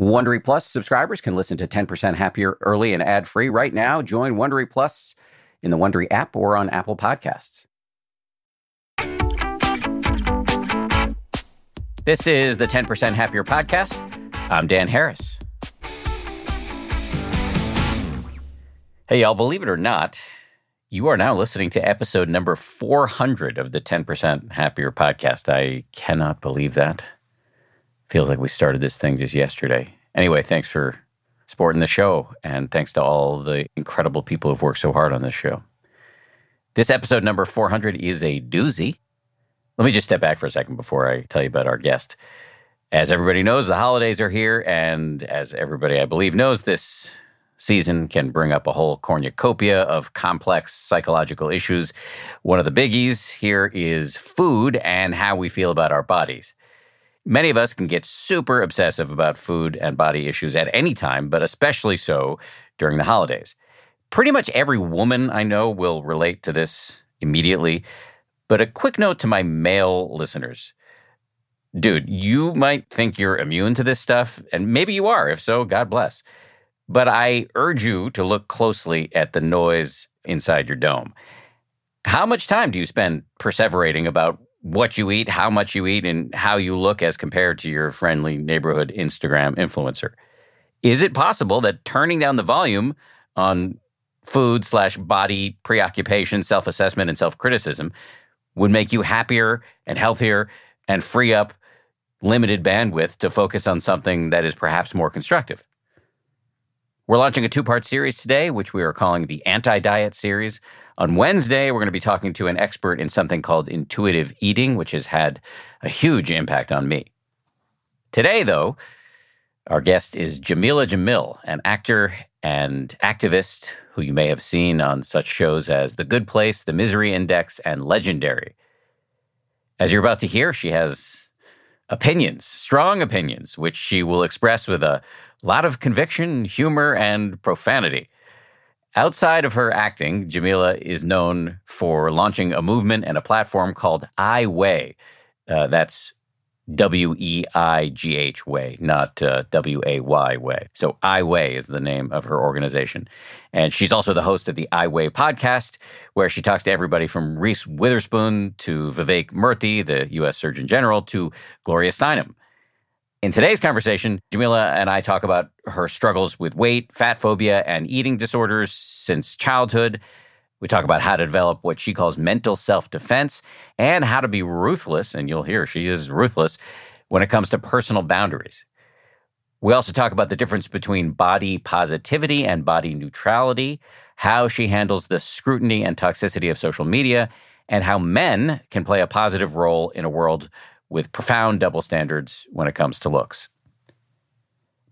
Wondery Plus subscribers can listen to 10% Happier early and ad free right now. Join Wondery Plus in the Wondery app or on Apple Podcasts. This is the 10% Happier podcast. I'm Dan Harris. Hey, y'all, believe it or not, you are now listening to episode number 400 of the 10% Happier podcast. I cannot believe that. Feels like we started this thing just yesterday. Anyway, thanks for supporting the show. And thanks to all the incredible people who've worked so hard on this show. This episode number 400 is a doozy. Let me just step back for a second before I tell you about our guest. As everybody knows, the holidays are here. And as everybody, I believe, knows, this season can bring up a whole cornucopia of complex psychological issues. One of the biggies here is food and how we feel about our bodies. Many of us can get super obsessive about food and body issues at any time, but especially so during the holidays. Pretty much every woman I know will relate to this immediately. But a quick note to my male listeners. Dude, you might think you're immune to this stuff, and maybe you are. If so, God bless. But I urge you to look closely at the noise inside your dome. How much time do you spend perseverating about what you eat, how much you eat, and how you look as compared to your friendly neighborhood Instagram influencer. Is it possible that turning down the volume on food slash body preoccupation, self assessment, and self criticism would make you happier and healthier and free up limited bandwidth to focus on something that is perhaps more constructive? We're launching a two part series today, which we are calling the Anti Diet series. On Wednesday, we're going to be talking to an expert in something called intuitive eating, which has had a huge impact on me. Today, though, our guest is Jameela Jamil, an actor and activist who you may have seen on such shows as The Good Place, The Misery Index, and Legendary. As you're about to hear, she has opinions, strong opinions, which she will express with a lot of conviction, humor, and profanity. Outside of her acting, Jameela is known for launching a movement and a platform called I Weigh. Uh, that's W E I G H Way, not uh, W A Y Way. So I Weigh is the name of her organization. And she's also the host of the I Weigh podcast, where she talks to everybody from Reese Witherspoon to Vivek Murthy, the U.S. Surgeon General, to Gloria Steinem. In today's conversation, Jameela and I talk about her struggles with weight, fat phobia, and eating disorders since childhood. We talk about how to develop what she calls mental self defense and how to be ruthless, and you'll hear she is ruthless when it comes to personal boundaries. We also talk about the difference between body positivity and body neutrality, how she handles the scrutiny and toxicity of social media, and how men can play a positive role in a world with profound double standards when it comes to looks.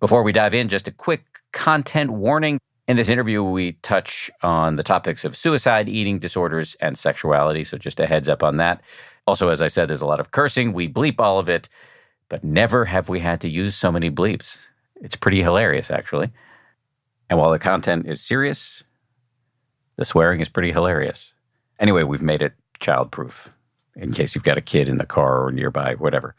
Before we dive in, just a quick content warning. In this interview, we touch on the topics of suicide, eating disorders, and sexuality. So, just a heads up on that. Also, as I said, there's a lot of cursing. We bleep all of it, but never have we had to use so many bleeps. It's pretty hilarious, actually. And while the content is serious, the swearing is pretty hilarious. Anyway, we've made it childproof in case you've got a kid in the car or nearby, whatever.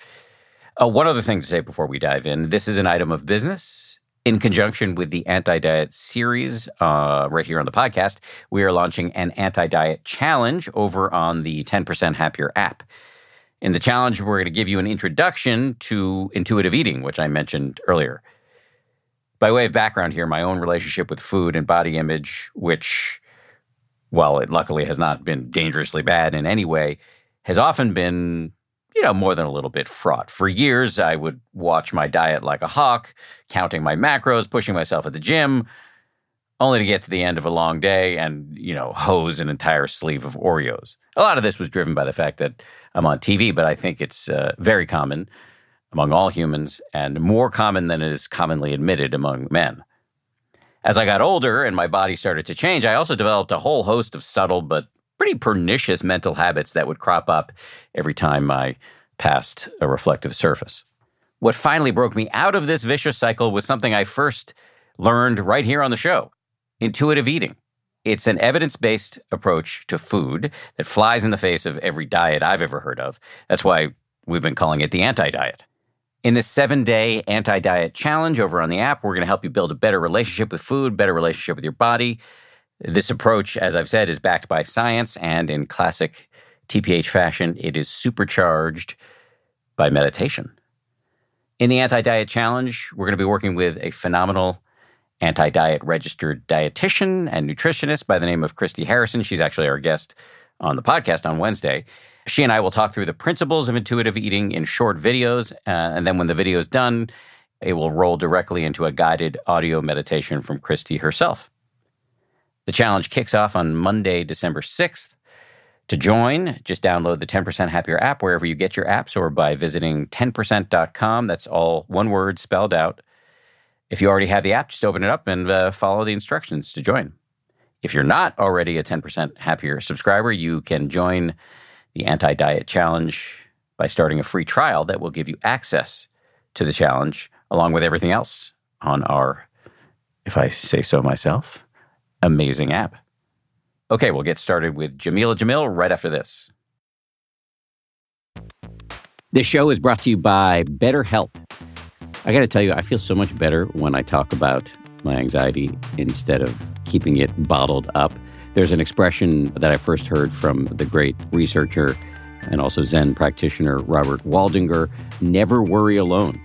Uh, one other thing to say before we dive in this is an item of business. In conjunction with the anti diet series uh, right here on the podcast, we are launching an anti diet challenge over on the 10% Happier app. In the challenge, we're going to give you an introduction to intuitive eating, which I mentioned earlier. By way of background here, my own relationship with food and body image, which, while it luckily has not been dangerously bad in any way, has often been, you know, more than a little bit fraught. For years, I would watch my diet like a hawk, counting my macros, pushing myself at the gym, only to get to the end of a long day and, you know, hose an entire sleeve of Oreos. A lot of this was driven by the fact that I'm on TV, but I think it's uh, very common among all humans and more common than is commonly admitted among men. As I got older and my body started to change, I also developed a whole host of subtle but pretty pernicious mental habits that would crop up every time I passed a reflective surface. What finally broke me out of this vicious cycle was something I first learned right here on the show intuitive eating. It's an evidence based approach to food that flies in the face of every diet I've ever heard of. That's why we've been calling it the anti diet. In this seven day anti diet challenge over on the app, we're going to help you build a better relationship with food, better relationship with your body. This approach, as I've said, is backed by science and in classic TPH fashion, it is supercharged by meditation. In the anti diet challenge, we're going to be working with a phenomenal anti diet registered dietitian and nutritionist by the name of Christy Harrison. She's actually our guest on the podcast on Wednesday. She and I will talk through the principles of intuitive eating in short videos. Uh, and then when the video is done, it will roll directly into a guided audio meditation from Christy herself. The challenge kicks off on Monday, December 6th. To join, just download the 10% Happier app wherever you get your apps or by visiting tenpercent.com. That's all one word spelled out. If you already have the app, just open it up and uh, follow the instructions to join. If you're not already a 10% Happier subscriber, you can join the anti diet challenge by starting a free trial that will give you access to the challenge along with everything else on our, if I say so myself, amazing app. Okay, we'll get started with Jameela Jamil right after this. This show is brought to you by BetterHelp. I got to tell you, I feel so much better when I talk about my anxiety instead of keeping it bottled up. There's an expression that I first heard from the great researcher and also Zen practitioner Robert Waldinger never worry alone.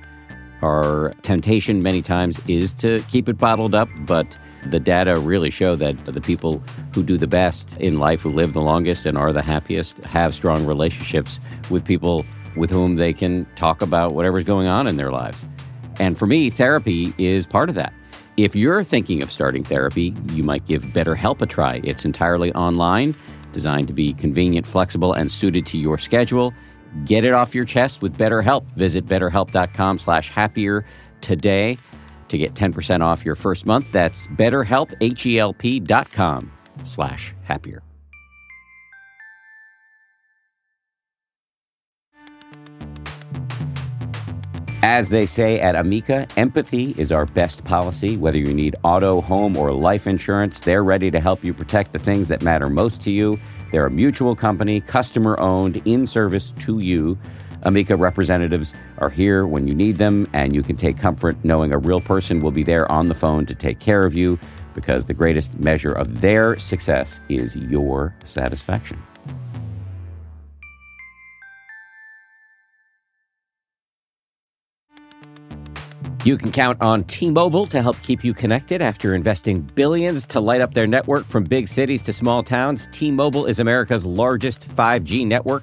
Our temptation many times is to keep it bottled up, but the data really show that the people who do the best in life, who live the longest and are the happiest, have strong relationships with people with whom they can talk about whatever's going on in their lives. And for me, therapy is part of that. If you're thinking of starting therapy, you might give BetterHelp a try. It's entirely online, designed to be convenient, flexible, and suited to your schedule. Get it off your chest with BetterHelp. Visit betterhelp.com slash happier today to get 10% off your first month. That's betterhelp, H-E-L-P dot com slash happier. As they say at Amica, empathy is our best policy. Whether you need auto, home, or life insurance, they're ready to help you protect the things that matter most to you. They're a mutual company, customer owned, in service to you. Amica representatives are here when you need them, and you can take comfort knowing a real person will be there on the phone to take care of you because the greatest measure of their success is your satisfaction. You can count on T Mobile to help keep you connected after investing billions to light up their network from big cities to small towns. T Mobile is America's largest 5G network.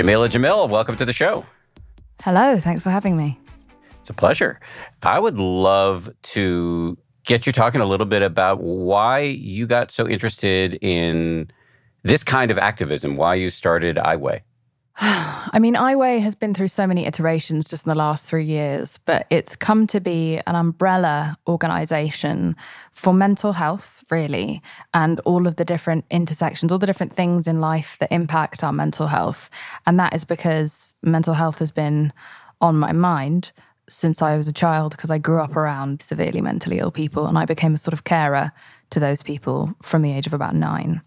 Jameela Jamil, welcome to the show. Hello, thanks for having me. It's a pleasure. I would love to get you talking a little bit about why you got so interested in this kind of activism, why you started I Weigh. I mean, iWeigh has been through so many iterations just in the last three years, but it's come to be an umbrella organization for mental health, really, and all of the different intersections, all the different things in life that impact our mental health. And that is because mental health has been on my mind since I was a child because I grew up around severely mentally ill people and I became a sort of carer to those people from the age of about nine.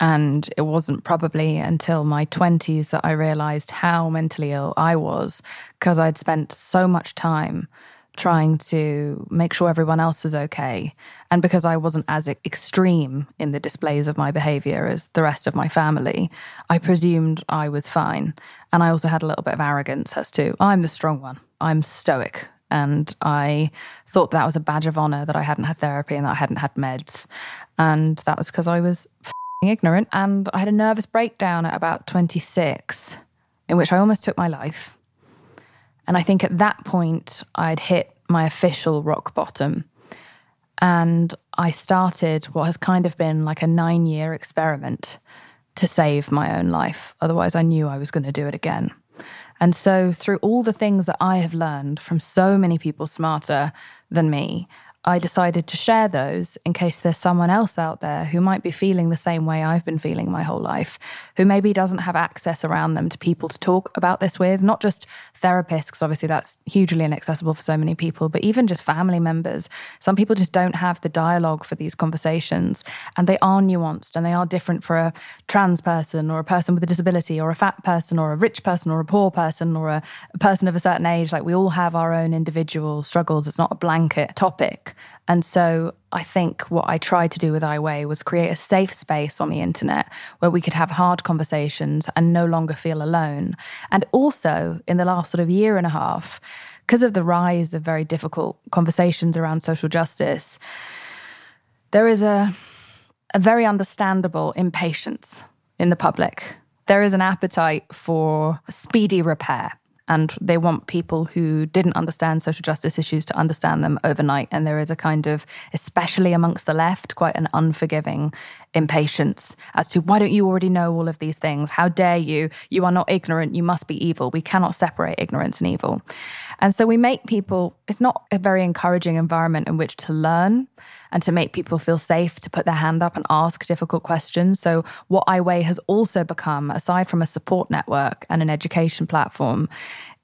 And it wasn't probably until my 20s that I realized how mentally ill I was because I'd spent so much time trying to make sure everyone else was okay. And because I wasn't as extreme in the displays of my behavior as the rest of my family, I presumed I was fine. And I also had a little bit of arrogance as to I'm the strong one. I'm stoic. And I thought that was a badge of honor that I hadn't had therapy and that I hadn't had meds. And that was because I was ignorant. And I had a nervous breakdown at about 26, in which I almost took my life. And I think at that point, I'd hit my official rock bottom. And I started what has kind of been like a nine year experiment to save my own life. Otherwise, I knew I was going to do it again. And so, through all the things that I have learned from so many people smarter than me, I decided to share those in case there's someone else out there who might be feeling the same way I've been feeling my whole life, who maybe doesn't have access around them to people to talk about this with, not just therapists, because obviously that's hugely inaccessible for so many people, but even just family members. Some people just don't have the dialogue for these conversations, and they are nuanced and they are different for a trans person or a person with a disability or a fat person or a rich person or a poor person or a, a person of a certain age. Like we all have our own individual struggles. It's not a blanket topic. And so I think what I tried to do with iWeigh was create a safe space on the internet where we could have hard conversations and no longer feel alone. And also, in the last sort of year and a half, because of the rise of very difficult conversations around social justice, there is a, a very understandable impatience in the public. There is an appetite for speedy repair and they want people who didn't understand social justice issues to understand them overnight. And there is a kind of, especially amongst the left, quite an unforgiving impatience as to why don't you already know all of these things? How dare you? You are not ignorant. You must be evil. We cannot separate ignorance and evil. And so we make people, it's not a very encouraging environment in which to learn and to make people feel safe to put their hand up and ask difficult questions. So, what iWeigh has also become, aside from a support network and an education platform,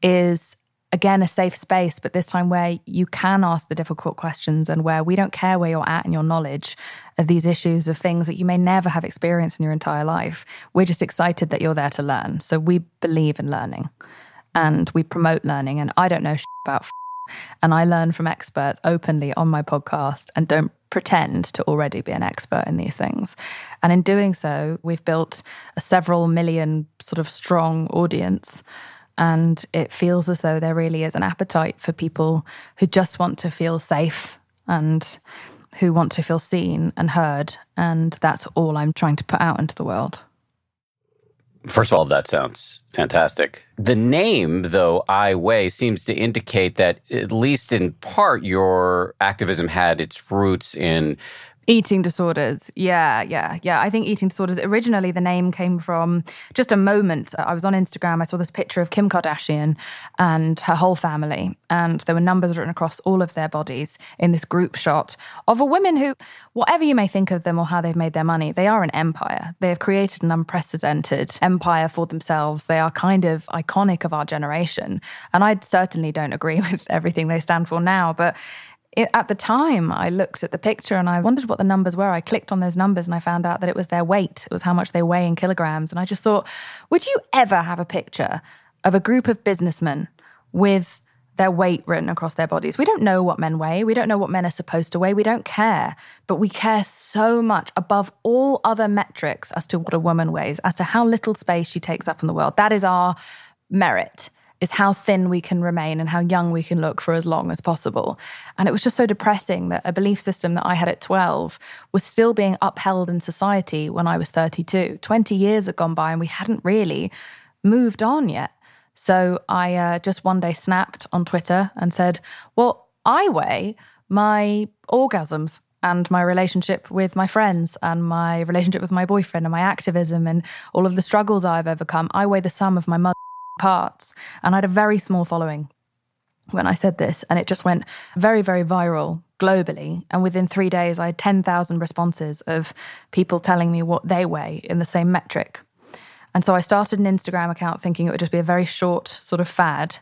is again a safe space, but this time where you can ask the difficult questions and where we don't care where you're at in your knowledge of these issues, of things that you may never have experienced in your entire life. We're just excited that you're there to learn. So, we believe in learning and we promote learning. And I don't know about f- and I learn from experts openly on my podcast and don't pretend to already be an expert in these things. And in doing so, we've built a several million sort of strong audience. And it feels as though there really is an appetite for people who just want to feel safe and who want to feel seen and heard. And that's all I'm trying to put out into the world. First of all, that sounds fantastic. The name, though, iWeigh, seems to indicate that, at least in part, your activism had its roots in Eating disorders. Yeah, yeah, yeah. I think eating disorders, originally the name came from just a moment. I was on Instagram, I saw this picture of Kim Kardashian and her whole family, and there were numbers written across all of their bodies in this group shot of a woman who, whatever you may think of them or how they've made their money, they are an empire. They have created an unprecedented empire for themselves. They are kind of iconic of our generation. And I certainly don't agree with everything they stand for now, but it, at the time, I looked at the picture and I wondered what the numbers were. I clicked on those numbers and I found out that it was their weight. It was how much they weigh in kilograms. And I just thought, would you ever have a picture of a group of businessmen with their weight written across their bodies? We don't know what men weigh. We don't know what men are supposed to weigh. We don't care. But we care so much above all other metrics as to what a woman weighs, as to how little space she takes up in the world. That is our merit is how thin we can remain and how young we can look for as long as possible. And it was just so depressing that a belief system that I had at 12 was still being upheld in society when I was 32. 20 years had gone by and we hadn't really moved on yet. So I uh, just one day snapped on Twitter and said, Well, I weigh my orgasms and my relationship with my friends and my relationship with my boyfriend and my activism and all of the struggles I've overcome. I weigh the sum of my mother parts. And I had a very small following when I said this, and it just went very, very viral globally. And within three days, I had 10,000 responses of people telling me what they weigh in the same metric. And so I started an Instagram account thinking it would just be a very short sort of fad.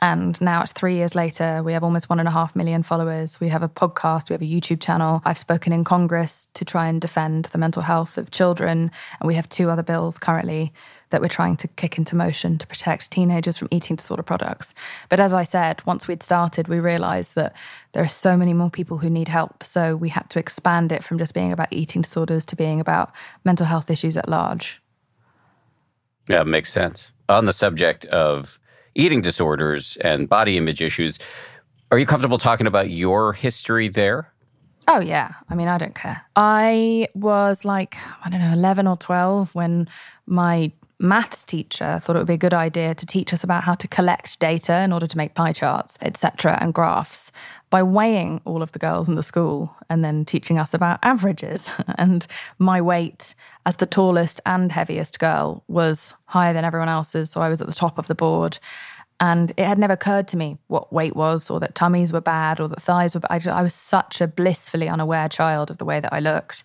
And now it's three years later. We have almost one and a half million followers. We have a podcast. We have a YouTube channel. I've spoken in Congress to try and defend the mental health of children. And we have two other bills currently that we're trying to kick into motion to protect teenagers from eating disorder products. But as I said, once we'd started, we realized that there are so many more people who need help. So we had to expand it from just being about eating disorders to being about mental health issues at large. Yeah, makes sense. On the subject of eating disorders and body image issues, are you comfortable talking about your history there? Oh, yeah. I mean, I don't care. I was like, I don't know, 11 or 12 when my maths teacher thought it would be a good idea to teach us about how to collect data in order to make pie charts, etc., and graphs by weighing all of the girls in the school and then teaching us about averages. and my weight as the tallest and heaviest girl was higher than everyone else's, so I was at the top of the board. And it had never occurred to me what weight was, or that tummies were bad, or that thighs were bad. I, I was such a blissfully unaware child of the way that I looked.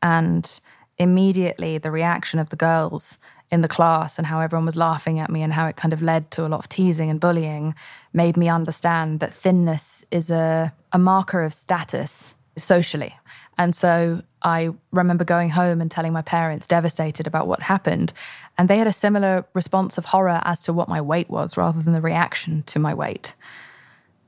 And immediately, the reaction of the girls in the class and how everyone was laughing at me and how it kind of led to a lot of teasing and bullying made me understand that thinness is a, a marker of status socially. And so I remember going home and telling my parents, devastated about what happened. And they had a similar response of horror as to what my weight was rather than the reaction to my weight.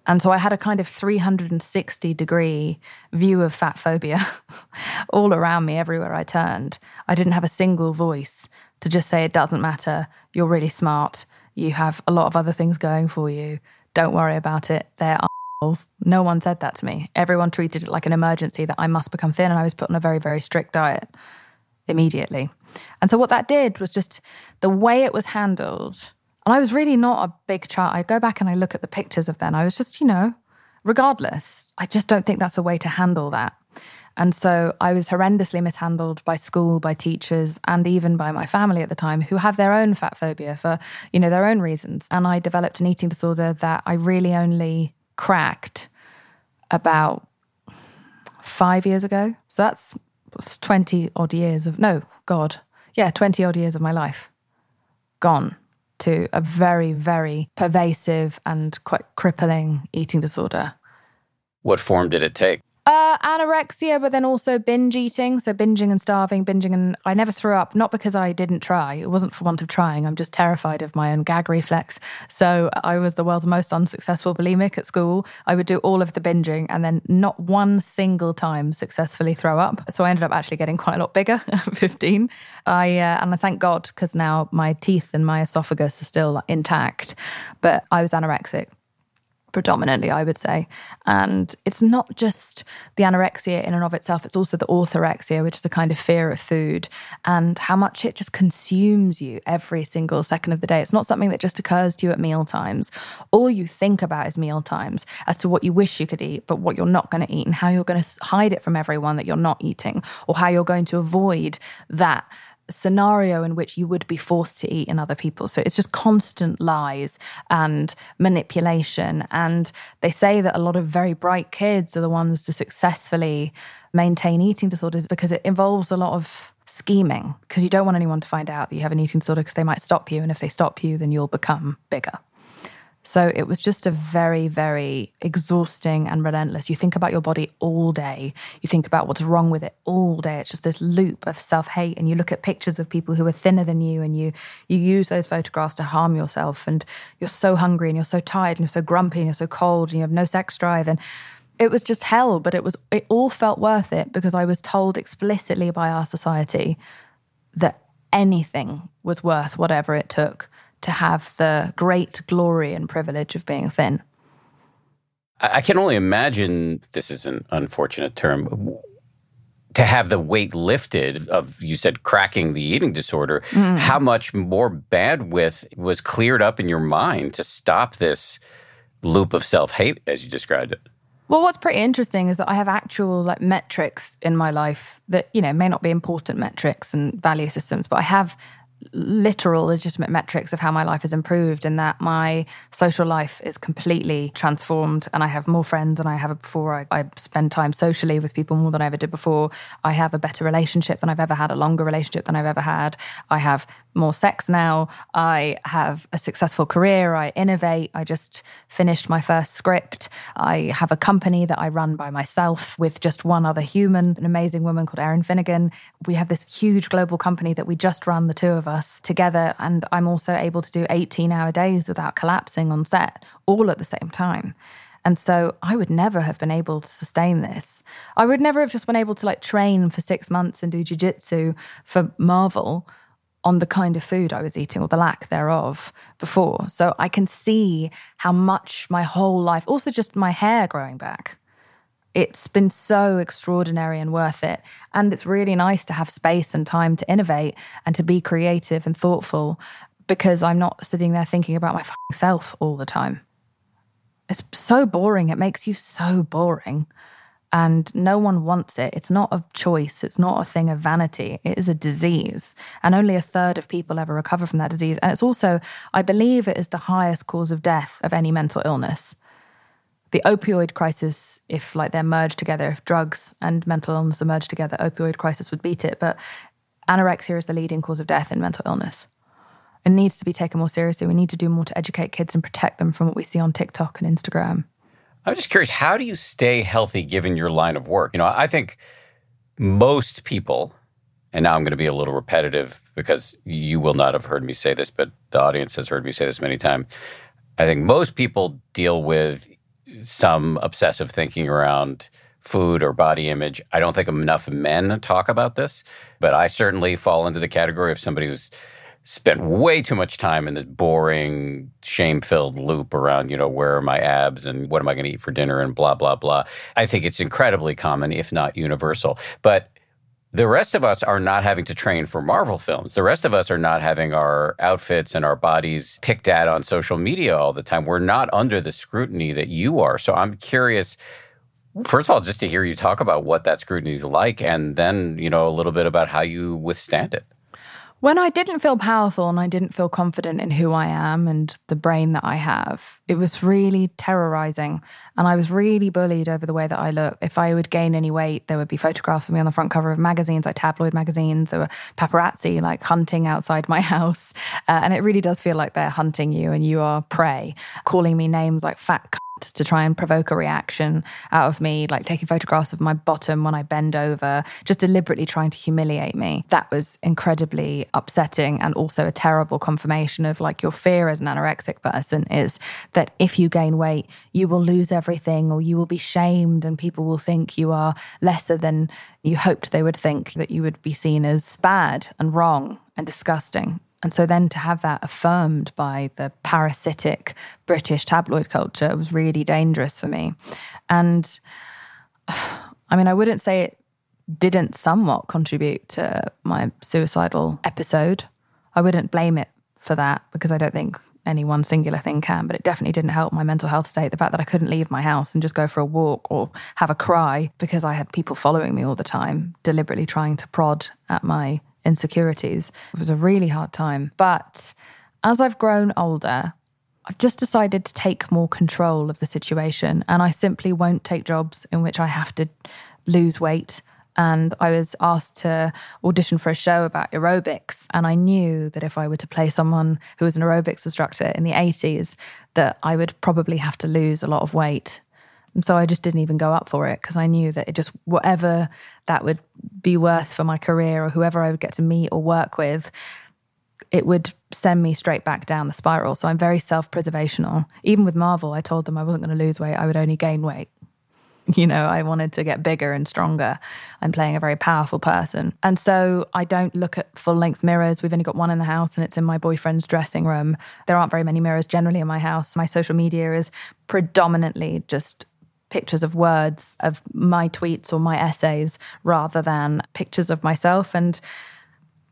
And so I had a kind of 360 degree view of fat phobia all around me, everywhere I turned. I didn't have a single voice to just say it doesn't matter. You're really smart. You have a lot of other things going for you. Don't worry about it. There are. No one said that to me. Everyone treated it like an emergency that I must become thin, and I was put on a very, very strict diet immediately. And so what that did was just the way it was handled. And I was really not a big child. I go back and I look at the pictures of then. I was just, you know, regardless, I just don't think that's a way to handle that. And so I was horrendously mishandled by school, by teachers, and even by my family at the time who have their own fat phobia for, you know, their own reasons. And I developed an eating disorder that I really only cracked about five years ago. So that's 20 odd years of, no, God, yeah, 20 odd years of my life gone to a very, very pervasive and quite crippling eating disorder. What form did it take? Uh, anorexia, but then also binge eating. So binging and starving, binging and I never threw up, not because I didn't try. It wasn't for want of trying. I'm just terrified of my own gag reflex. So I was the world's most unsuccessful bulimic at school. I would do all of the binging and then not one single time successfully throw up. So I ended up actually getting quite a lot bigger at 15. I uh, and I thank God because now my teeth and my esophagus are still intact. But I was anorexic predominantly, I would say. And it's not just the anorexia in and of itself, it's also the orthorexia, which is a kind of fear of food and how much it just consumes you every single second of the day. It's not something that just occurs to you at meal times. All you think about is meal times as to what you wish you could eat, but what you're not going to eat and how you're going to hide it from everyone that you're not eating or how you're going to avoid that scenario in which you would be forced to eat in other people. So it's just constant lies and manipulation. And they say that a lot of very bright kids are the ones to successfully maintain eating disorders because it involves a lot of scheming because you don't want anyone to find out that you have an eating disorder because they might stop you. And if they stop you, then you'll become bigger. So it was just a very, very exhausting and relentless. You think about your body all day. You think about what's wrong with it all day. It's just this loop of self-hate. And you look at pictures of people who are thinner than you and you you use those photographs to harm yourself. And you're so hungry and you're so tired and you're so grumpy and you're so cold and you have no sex drive. And it was just hell, but it was it all felt worth it because I was told explicitly by our society that anything was worth whatever it took to have the great glory and privilege of being thin. I can only imagine this is an unfortunate term to have the weight lifted of you said cracking the eating disorder mm. how much more bandwidth was cleared up in your mind to stop this loop of self-hate as you described it well what's pretty interesting is that i have actual like metrics in my life that you know may not be important metrics and value systems but i have literal legitimate metrics of how my life has improved and that my social life is completely transformed and I have more friends than I have before. I, I, spend time socially with people more than I ever did before. I have a better relationship than I've ever had, a longer relationship than I've ever had. I have more sex now. I have a successful career. I innovate. I just finished my first script. I have a company that I run by myself with just one other human, an amazing woman called Erin Finnegan. We have this huge global company that we just run, the two of us together. And I'm also able to do 18 hour days without collapsing on set, all at the same time. And so I would never have been able to sustain this. I would never have just been able to like train for six months and do jujitsu for Marvel on the kind of food I was eating or the lack thereof before. So I can see how much my whole life, also just my hair growing back. It's been so extraordinary and worth it. And it's really nice to have space and time to innovate and to be creative and thoughtful because I'm not sitting there thinking about my self all the time. It's so boring. It makes you so boring. And no one wants it. It's not a choice. It's not a thing of vanity. It is a disease. And only a third of people ever recover from that disease. And it's also, I believe, it is the highest cause of death of any mental illness. The opioid crisis, if like they're merged together, if drugs and mental illness are merged together, opioid crisis would beat it. But anorexia is the leading cause of death in mental illness. It needs to be taken more seriously. We need to do more to educate kids and protect them from what we see on TikTok and Instagram. I'm just curious, how do you stay healthy given your line of work? You know, I think most people, and now I'm going to be a little repetitive because you will not have heard me say this, but the audience has heard me say this many times. I think most people deal with some obsessive thinking around food or body image. I don't think enough men talk about this, but I certainly fall into the category of somebody who's spent way too much time in this boring, shame filled loop around, you know, where are my abs and what am I going to eat for dinner and blah, blah, blah. I think it's incredibly common, if not universal. But the rest of us are not having to train for Marvel films. The rest of us are not having our outfits and our bodies picked at on social media all the time. We're not under the scrutiny that you are. So I'm curious. First of all, just to hear you talk about what that scrutiny is like, and then, you know, a little bit about how you withstand it. When I didn't feel powerful and I didn't feel confident in who I am and the brain that I have, it was really terrorizing. And I was really bullied over the way that I look. If I would gain any weight, there would be photographs of me on the front cover of magazines, like tabloid magazines. There were paparazzi, like hunting outside my house. Uh, and it really does feel like they're hunting you and you are prey, calling me names like fat to try and provoke a reaction out of me, like taking photographs of my bottom when I bend over, just deliberately trying to humiliate me. That was incredibly upsetting and also a terrible confirmation of like your fear as an anorexic person is that if you gain weight, you will lose everything or you will be shamed and people will think you are lesser than you hoped they would think, that you would be seen as bad and wrong and disgusting. And so then to have that affirmed by the parasitic British tabloid culture was really dangerous for me. And I mean, I wouldn't say it didn't somewhat contribute to my suicidal episode. I wouldn't blame it for that because I don't think any one singular thing can, but it definitely didn't help my mental health state. The fact that I couldn't leave my house and just go for a walk or have a cry because I had people following me all the time, deliberately trying to prod at my insecurities. It was a really hard time. But as I've grown older, I've just decided to take more control of the situation and I simply won't take jobs in which I have to lose weight. And I was asked to audition for a show about aerobics. And I knew that if I were to play someone who was an aerobics instructor in the 80s, that I would probably have to lose a lot of weight and so I just didn't even go up for it because I knew that it just, whatever that would be worth for my career or whoever I would get to meet or work with, it would send me straight back down the spiral. So I'm very self preservational. Even with Marvel, I told them I wasn't going to lose weight, I would only gain weight. You know, I wanted to get bigger and stronger. I'm playing a very powerful person. And so I don't look at full length mirrors. We've only got one in the house and it's in my boyfriend's dressing room. There aren't very many mirrors generally in my house. My social media is predominantly just pictures of words of my tweets or my essays rather than pictures of myself. And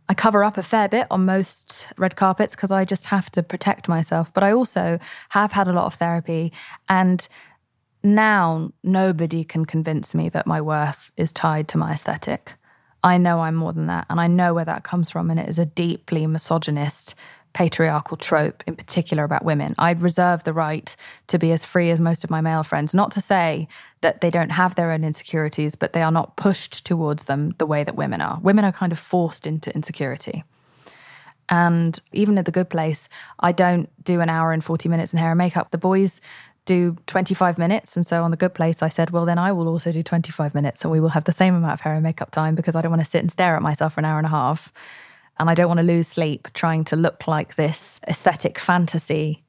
I cover up a fair bit on most red carpets because I just have to protect myself. But I also have had a lot of therapy. And now nobody can convince me that my worth is tied to my aesthetic. I know I'm more than that. And I know where that comes from. And it is a deeply misogynist patriarchal trope, in particular about women. I reserve the right to be as free as most of my male friends. Not to say that they don't have their own insecurities, but they are not pushed towards them the way that women are. Women are kind of forced into insecurity. And even at the good place, I don't do an hour and 40 minutes in hair and makeup. The boys do 25 minutes. And so on the good place, I said, well, then I will also do 25 minutes and we will have the same amount of hair and makeup time because I don't want to sit and stare at myself for an hour and a half. And I don't want to lose sleep trying to look like this aesthetic fantasy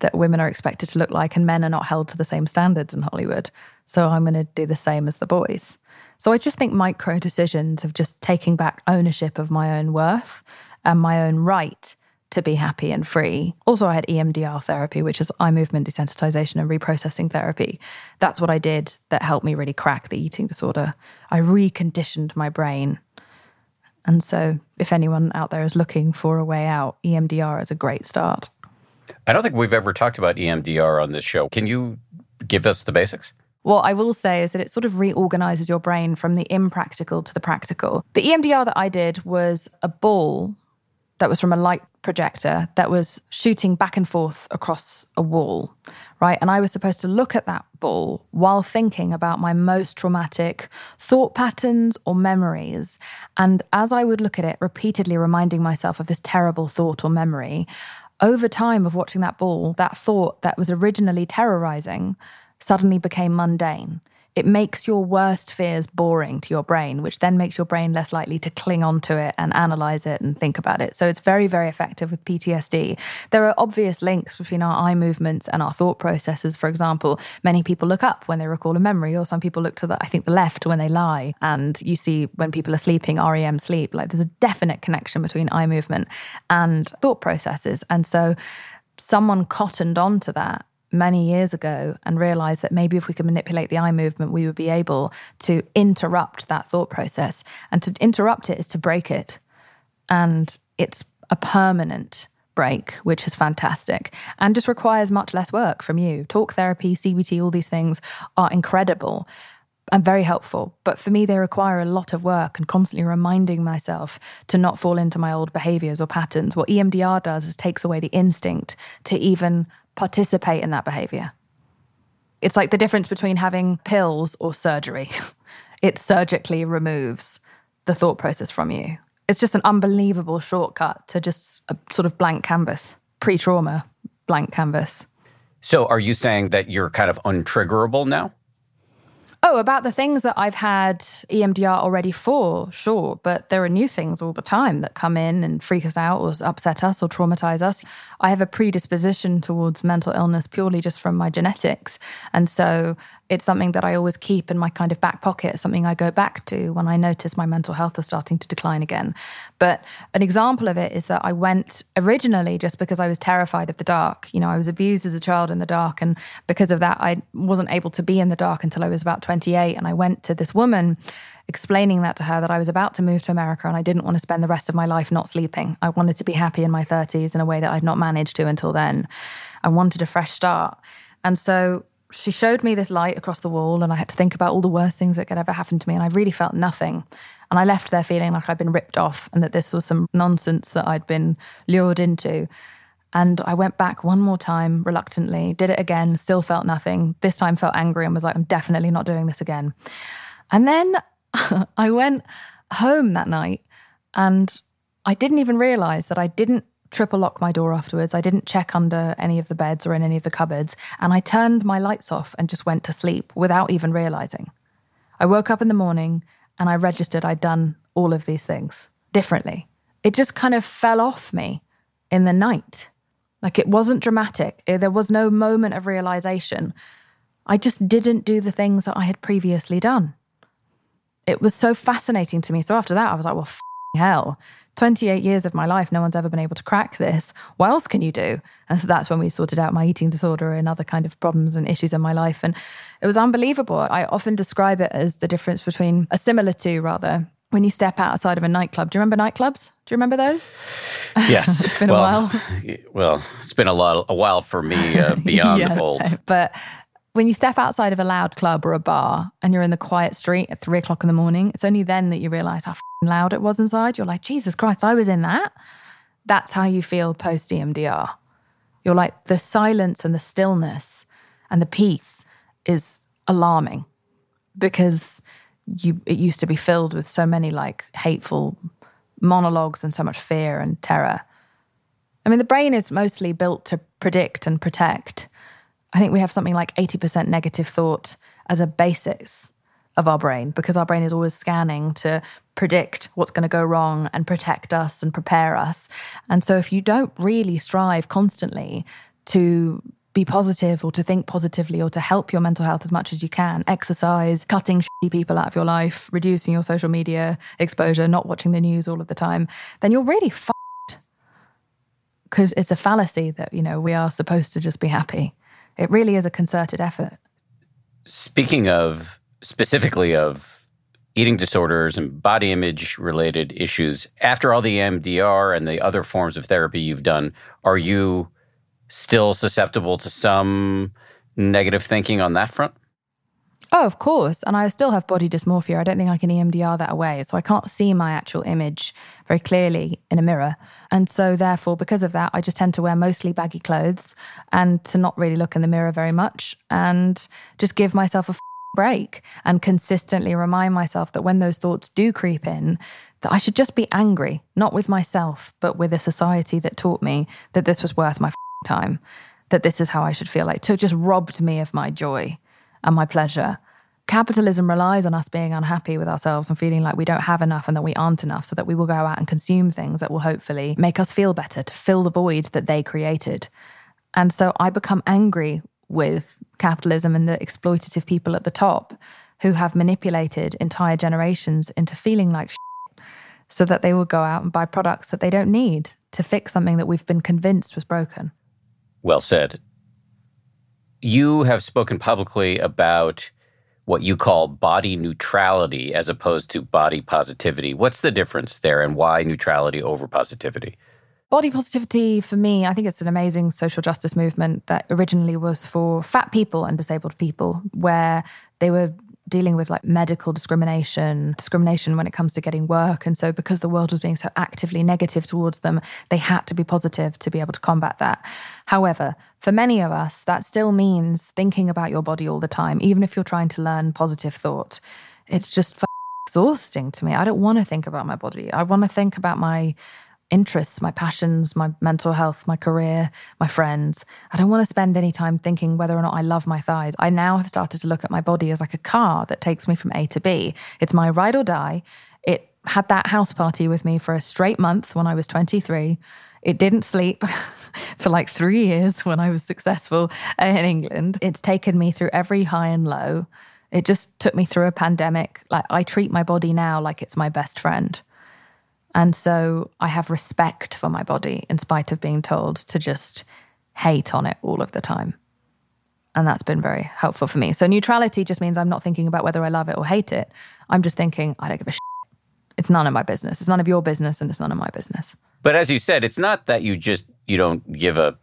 that women are expected to look like, and men are not held to the same standards in Hollywood. So I'm going to do the same as the boys. So I just think micro decisions of just taking back ownership of my own worth and my own right to be happy and free. Also, I had EMDR therapy, which is eye movement desensitization and reprocessing therapy. That's what I did that helped me really crack the eating disorder. I reconditioned my brain. And so, if anyone out there is looking for a way out, EMDR is a great start. I don't think we've ever talked about EMDR on this show. Can you give us the basics? What I will say is that it sort of reorganizes your brain from the impractical to the practical. The EMDR that I did was a ball that was from a light projector that was shooting back and forth across a wall, right? And I was supposed to look at that ball while thinking about my most traumatic thought patterns or memories. And as I would look at it, repeatedly reminding myself of this terrible thought or memory, over time of watching that ball, that thought that was originally terrorizing suddenly became mundane it makes your worst fears boring to your brain, which then makes your brain less likely to cling onto it and analyze it and think about it. So it's very, very effective with PTSD. There are obvious links between our eye movements and our thought processes. For example, many people look up when they recall a memory, or some people look to the, I think, the left when they lie. And you see when people are sleeping, REM sleep, like there's a definite connection between eye movement and thought processes. And so someone cottoned onto that many years ago and realized that maybe if we could manipulate the eye movement, we would be able to interrupt that thought process. And to interrupt it is to break it. And it's a permanent break, which is fantastic and just requires much less work from you. Talk therapy, CBT, all these things are incredible and very helpful. But for me, they require a lot of work and constantly reminding myself to not fall into my old behaviors or patterns. What EMDR does is takes away the instinct to even participate in that behavior. It's like the difference between having pills or surgery. it surgically removes the thought process from you. It's just an unbelievable shortcut to just a sort of blank canvas, pre trauma blank canvas. So, are you saying that you're kind of untriggerable now? Oh, about the things that I've had EMDR already for, sure. But there are new things all the time that come in and freak us out or upset us or traumatize us. I have a predisposition towards mental illness purely just from my genetics. And so it's something that I always keep in my kind of back pocket, something I go back to when I notice my mental health is starting to decline again. But an example of it is that I went originally just because I was terrified of the dark. You know, I was abused as a child in the dark. And because of that, I wasn't able to be in the dark until I was about 28. And I went to this woman explaining that to her that I was about to move to America and I didn't want to spend the rest of my life not sleeping. I wanted to be happy in my 30s in a way that I'd not managed to until then. I wanted a fresh start. And so she showed me this light across the wall, and I had to think about all the worst things that could ever happen to me. And I really felt nothing. And I left there feeling like I'd been ripped off and that this was some nonsense that I'd been lured into. And I went back one more time reluctantly, did it again, still felt nothing. This time felt angry and was like, I'm definitely not doing this again. And then I went home that night and I didn't even realize that I didn't triple lock my door afterwards. I didn't check under any of the beds or in any of the cupboards. And I turned my lights off and just went to sleep without even realizing. I woke up in the morning and I registered I'd done all of these things differently. It just kind of fell off me in the night. Like it wasn't dramatic. Eh, there was no moment of realization. I just didn't do the things that I had previously done. It was so fascinating to me. So after that, I was like, well, hell, 28 years of my life, no one's ever been able to crack this. What else can you do? And so that's when we sorted out my eating disorder and other kind of problems and issues in my life. And it was unbelievable. I often describe it as the difference between a similar to rather when you step outside of a nightclub. Do you remember nightclubs? Do you remember those? Yes. it's been well, a while. well, it's been a lot, a while for me uh, beyond yeah, old. So, but when you step outside of a loud club or a bar and you're in the quiet street at three o'clock in the morning, it's only then that you realize how loud it was inside. You're like, Jesus Christ, I was in that. That's how you feel post EMDR. You're like, the silence and the stillness and the peace is alarming because you it used to be filled with so many like hateful monologues and so much fear and terror. I mean, the brain is mostly built to predict and protect. I think we have something like 80% negative thought as a basis of our brain because our brain is always scanning to predict what's going to go wrong and protect us and prepare us. And so if you don't really strive constantly to be positive or to think positively or to help your mental health as much as you can, exercise, cutting shitty people out of your life, reducing your social media exposure, not watching the news all of the time, then you're really fucked. because it's a fallacy that, you know, we are supposed to just be happy. It really is a concerted effort. Speaking of specifically of eating disorders and body image related issues, after all the EMDR and the other forms of therapy you've done, are you still susceptible to some negative thinking on that front? Oh, of course. And I still have body dysmorphia. I don't think I can EMDR that away. So I can't see my actual image very clearly in a mirror. And so, therefore, because of that, I just tend to wear mostly baggy clothes and to not really look in the mirror very much and just give myself a break and consistently remind myself that when those thoughts do creep in, that I should just be angry, not with myself, but with a society that taught me that this was worth my time, that this is how I should feel like, to just robbed me of my joy and my pleasure. Capitalism relies on us being unhappy with ourselves and feeling like we don't have enough and that we aren't enough, so that we will go out and consume things that will hopefully make us feel better to fill the void that they created. And so I become angry with capitalism and the exploitative people at the top who have manipulated entire generations into feeling like shit, so that they will go out and buy products that they don't need to fix something that we've been convinced was broken. Well said. You have spoken publicly about what you call body neutrality as opposed to body positivity. What's the difference there and why neutrality over positivity? Body positivity, for me, I think it's an amazing social justice movement that originally was for fat people and disabled people, where they were dealing with like medical discrimination, discrimination when it comes to getting work. And so, because the world was being so actively negative towards them, they had to be positive to be able to combat that. However, for many of us, that still means thinking about your body all the time, even if you're trying to learn positive thought. It's just exhausting to me. I don't want to think about my body. I want to think about my interests, my passions, my mental health, my career, my friends. I don't want to spend any time thinking whether or not I love my thighs. I now have started to look at my body as like a car that takes me from A to B. It's my ride or die. It had that house party with me for a straight month when I was 23. It didn't sleep for like three years when I was successful in England. It's taken me through every high and low. It just took me through a pandemic. Like I treat my body now like it's my best friend. And so I have respect for my body in spite of being told to just hate on it all of the time. And that's been very helpful for me. So neutrality just means I'm not thinking about whether I love it or hate it. I'm just thinking, I don't give a shit. It's none of my business. It's none of your business and it's none of my business. But as you said, it's not that you just you don't give a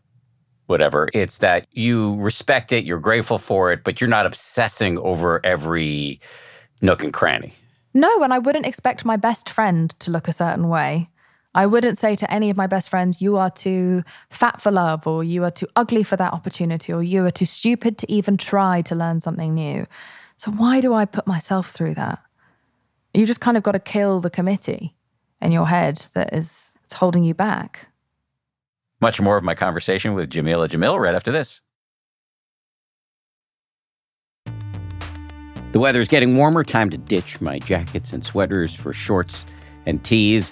whatever. It's that you respect it, you're grateful for it, but you're not obsessing over every nook and cranny. No, and I wouldn't expect my best friend to look a certain way. I wouldn't say to any of my best friends, you are too fat for love, or you are too ugly for that opportunity, or you are too stupid to even try to learn something new. So, why do I put myself through that? You just kind of got to kill the committee in your head that is holding you back. Much more of my conversation with Jameela Jamil right after this. The weather is getting warmer. Time to ditch my jackets and sweaters for shorts and tees.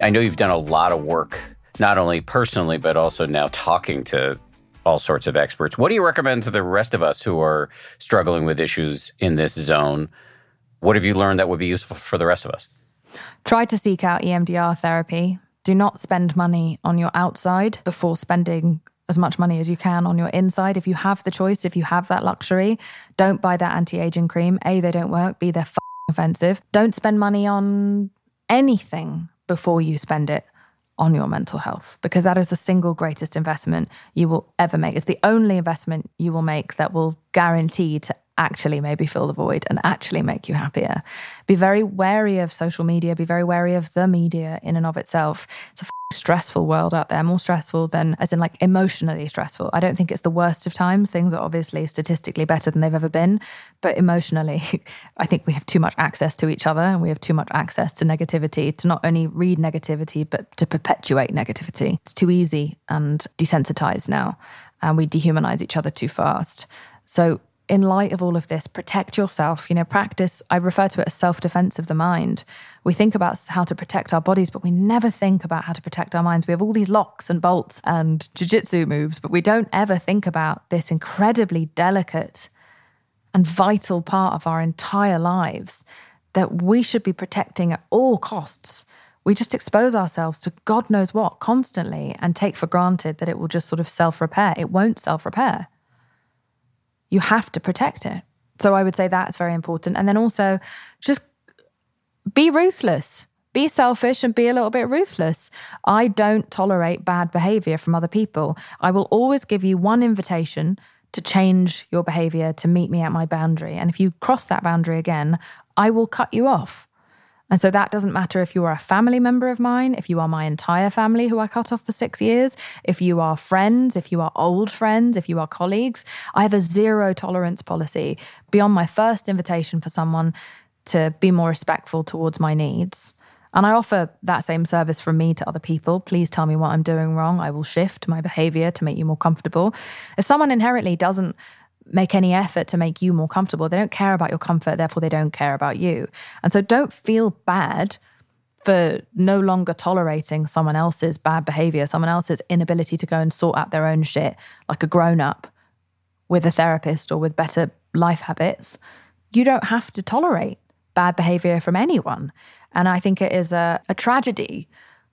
I know you've done a lot of work, not only personally, but also now talking to all sorts of experts. What do you recommend to the rest of us who are struggling with issues in this zone? What have you learned that would be useful for the rest of us? Try to seek out EMDR therapy. Do not spend money on your outside before spending as much money as you can on your inside. If you have the choice, if you have that luxury, don't buy that anti aging cream. A, they don't work. B, they're f- offensive. Don't spend money on anything before you spend it on your mental health because that is the single greatest investment you will ever make. It's the only investment you will make that will guarantee to actually maybe fill the void and actually make you happier. Be very wary of social media, be very wary of the media in and of itself. It's a stressful world out there, more stressful than, as in like emotionally stressful. I don't think it's the worst of times. Things are obviously statistically better than they've ever been. But emotionally, I think we have too much access to each other and we have too much access to negativity to not only read negativity, but to perpetuate negativity. It's too easy and desensitized now. And we dehumanize each other too fast. So in light of all of this, protect yourself. You know, practice, I refer to it as self defense of the mind. We think about how to protect our bodies, but we never think about how to protect our minds. We have all these locks and bolts and jujitsu moves, but we don't ever think about this incredibly delicate and vital part of our entire lives that we should be protecting at all costs. We just expose ourselves to God knows what constantly and take for granted that it will just sort of self repair. It won't self repair you have to protect it. So I would say that's very important. And then also just be ruthless. Be selfish and be a little bit ruthless. I don't tolerate bad behavior from other people. I will always give you one invitation to change your behavior to meet me at my boundary. And if you cross that boundary again, I will cut you off. And so that doesn't matter if you are a family member of mine, if you are my entire family who I cut off for six years, if you are friends, if you are old friends, if you are colleagues. I have a zero tolerance policy beyond my first invitation for someone to be more respectful towards my needs. And I offer that same service from me to other people. Please tell me what I'm doing wrong. I will shift my behavior to make you more comfortable. If someone inherently doesn't make any effort to make you more comfortable. They don't care about your comfort, therefore, they don't care about you. And so don't feel bad for no longer tolerating someone else's bad behavior, someone else's inability to go and sort out their own shit like a grown up with a therapist or with better life habits. You don't have to tolerate bad behavior from anyone. And I think it is a, a tragedy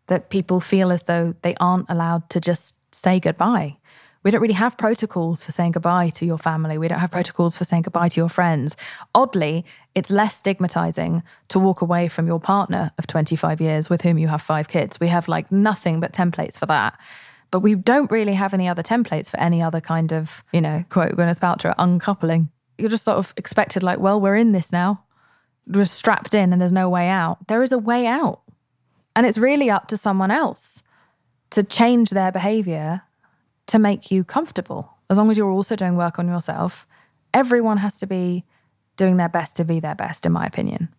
that people feel as though they aren't allowed to just say goodbye we don't really have protocols for saying goodbye to your family. We don't have protocols for saying goodbye to your friends. Oddly, it's less stigmatizing to walk away from your partner of 25 years with whom you have five kids. We have like nothing but templates for that. But we don't really have any other templates for any other kind of, you know, quote Gwyneth Paltrow, uncoupling. You're just sort of expected, like, well, we're in this now. We're strapped in and there's no way out. There is a way out. And it's really up to someone else to change their behavior to make you comfortable. As long as you're also doing work on yourself, everyone has to be doing their best to be their best, in my opinion.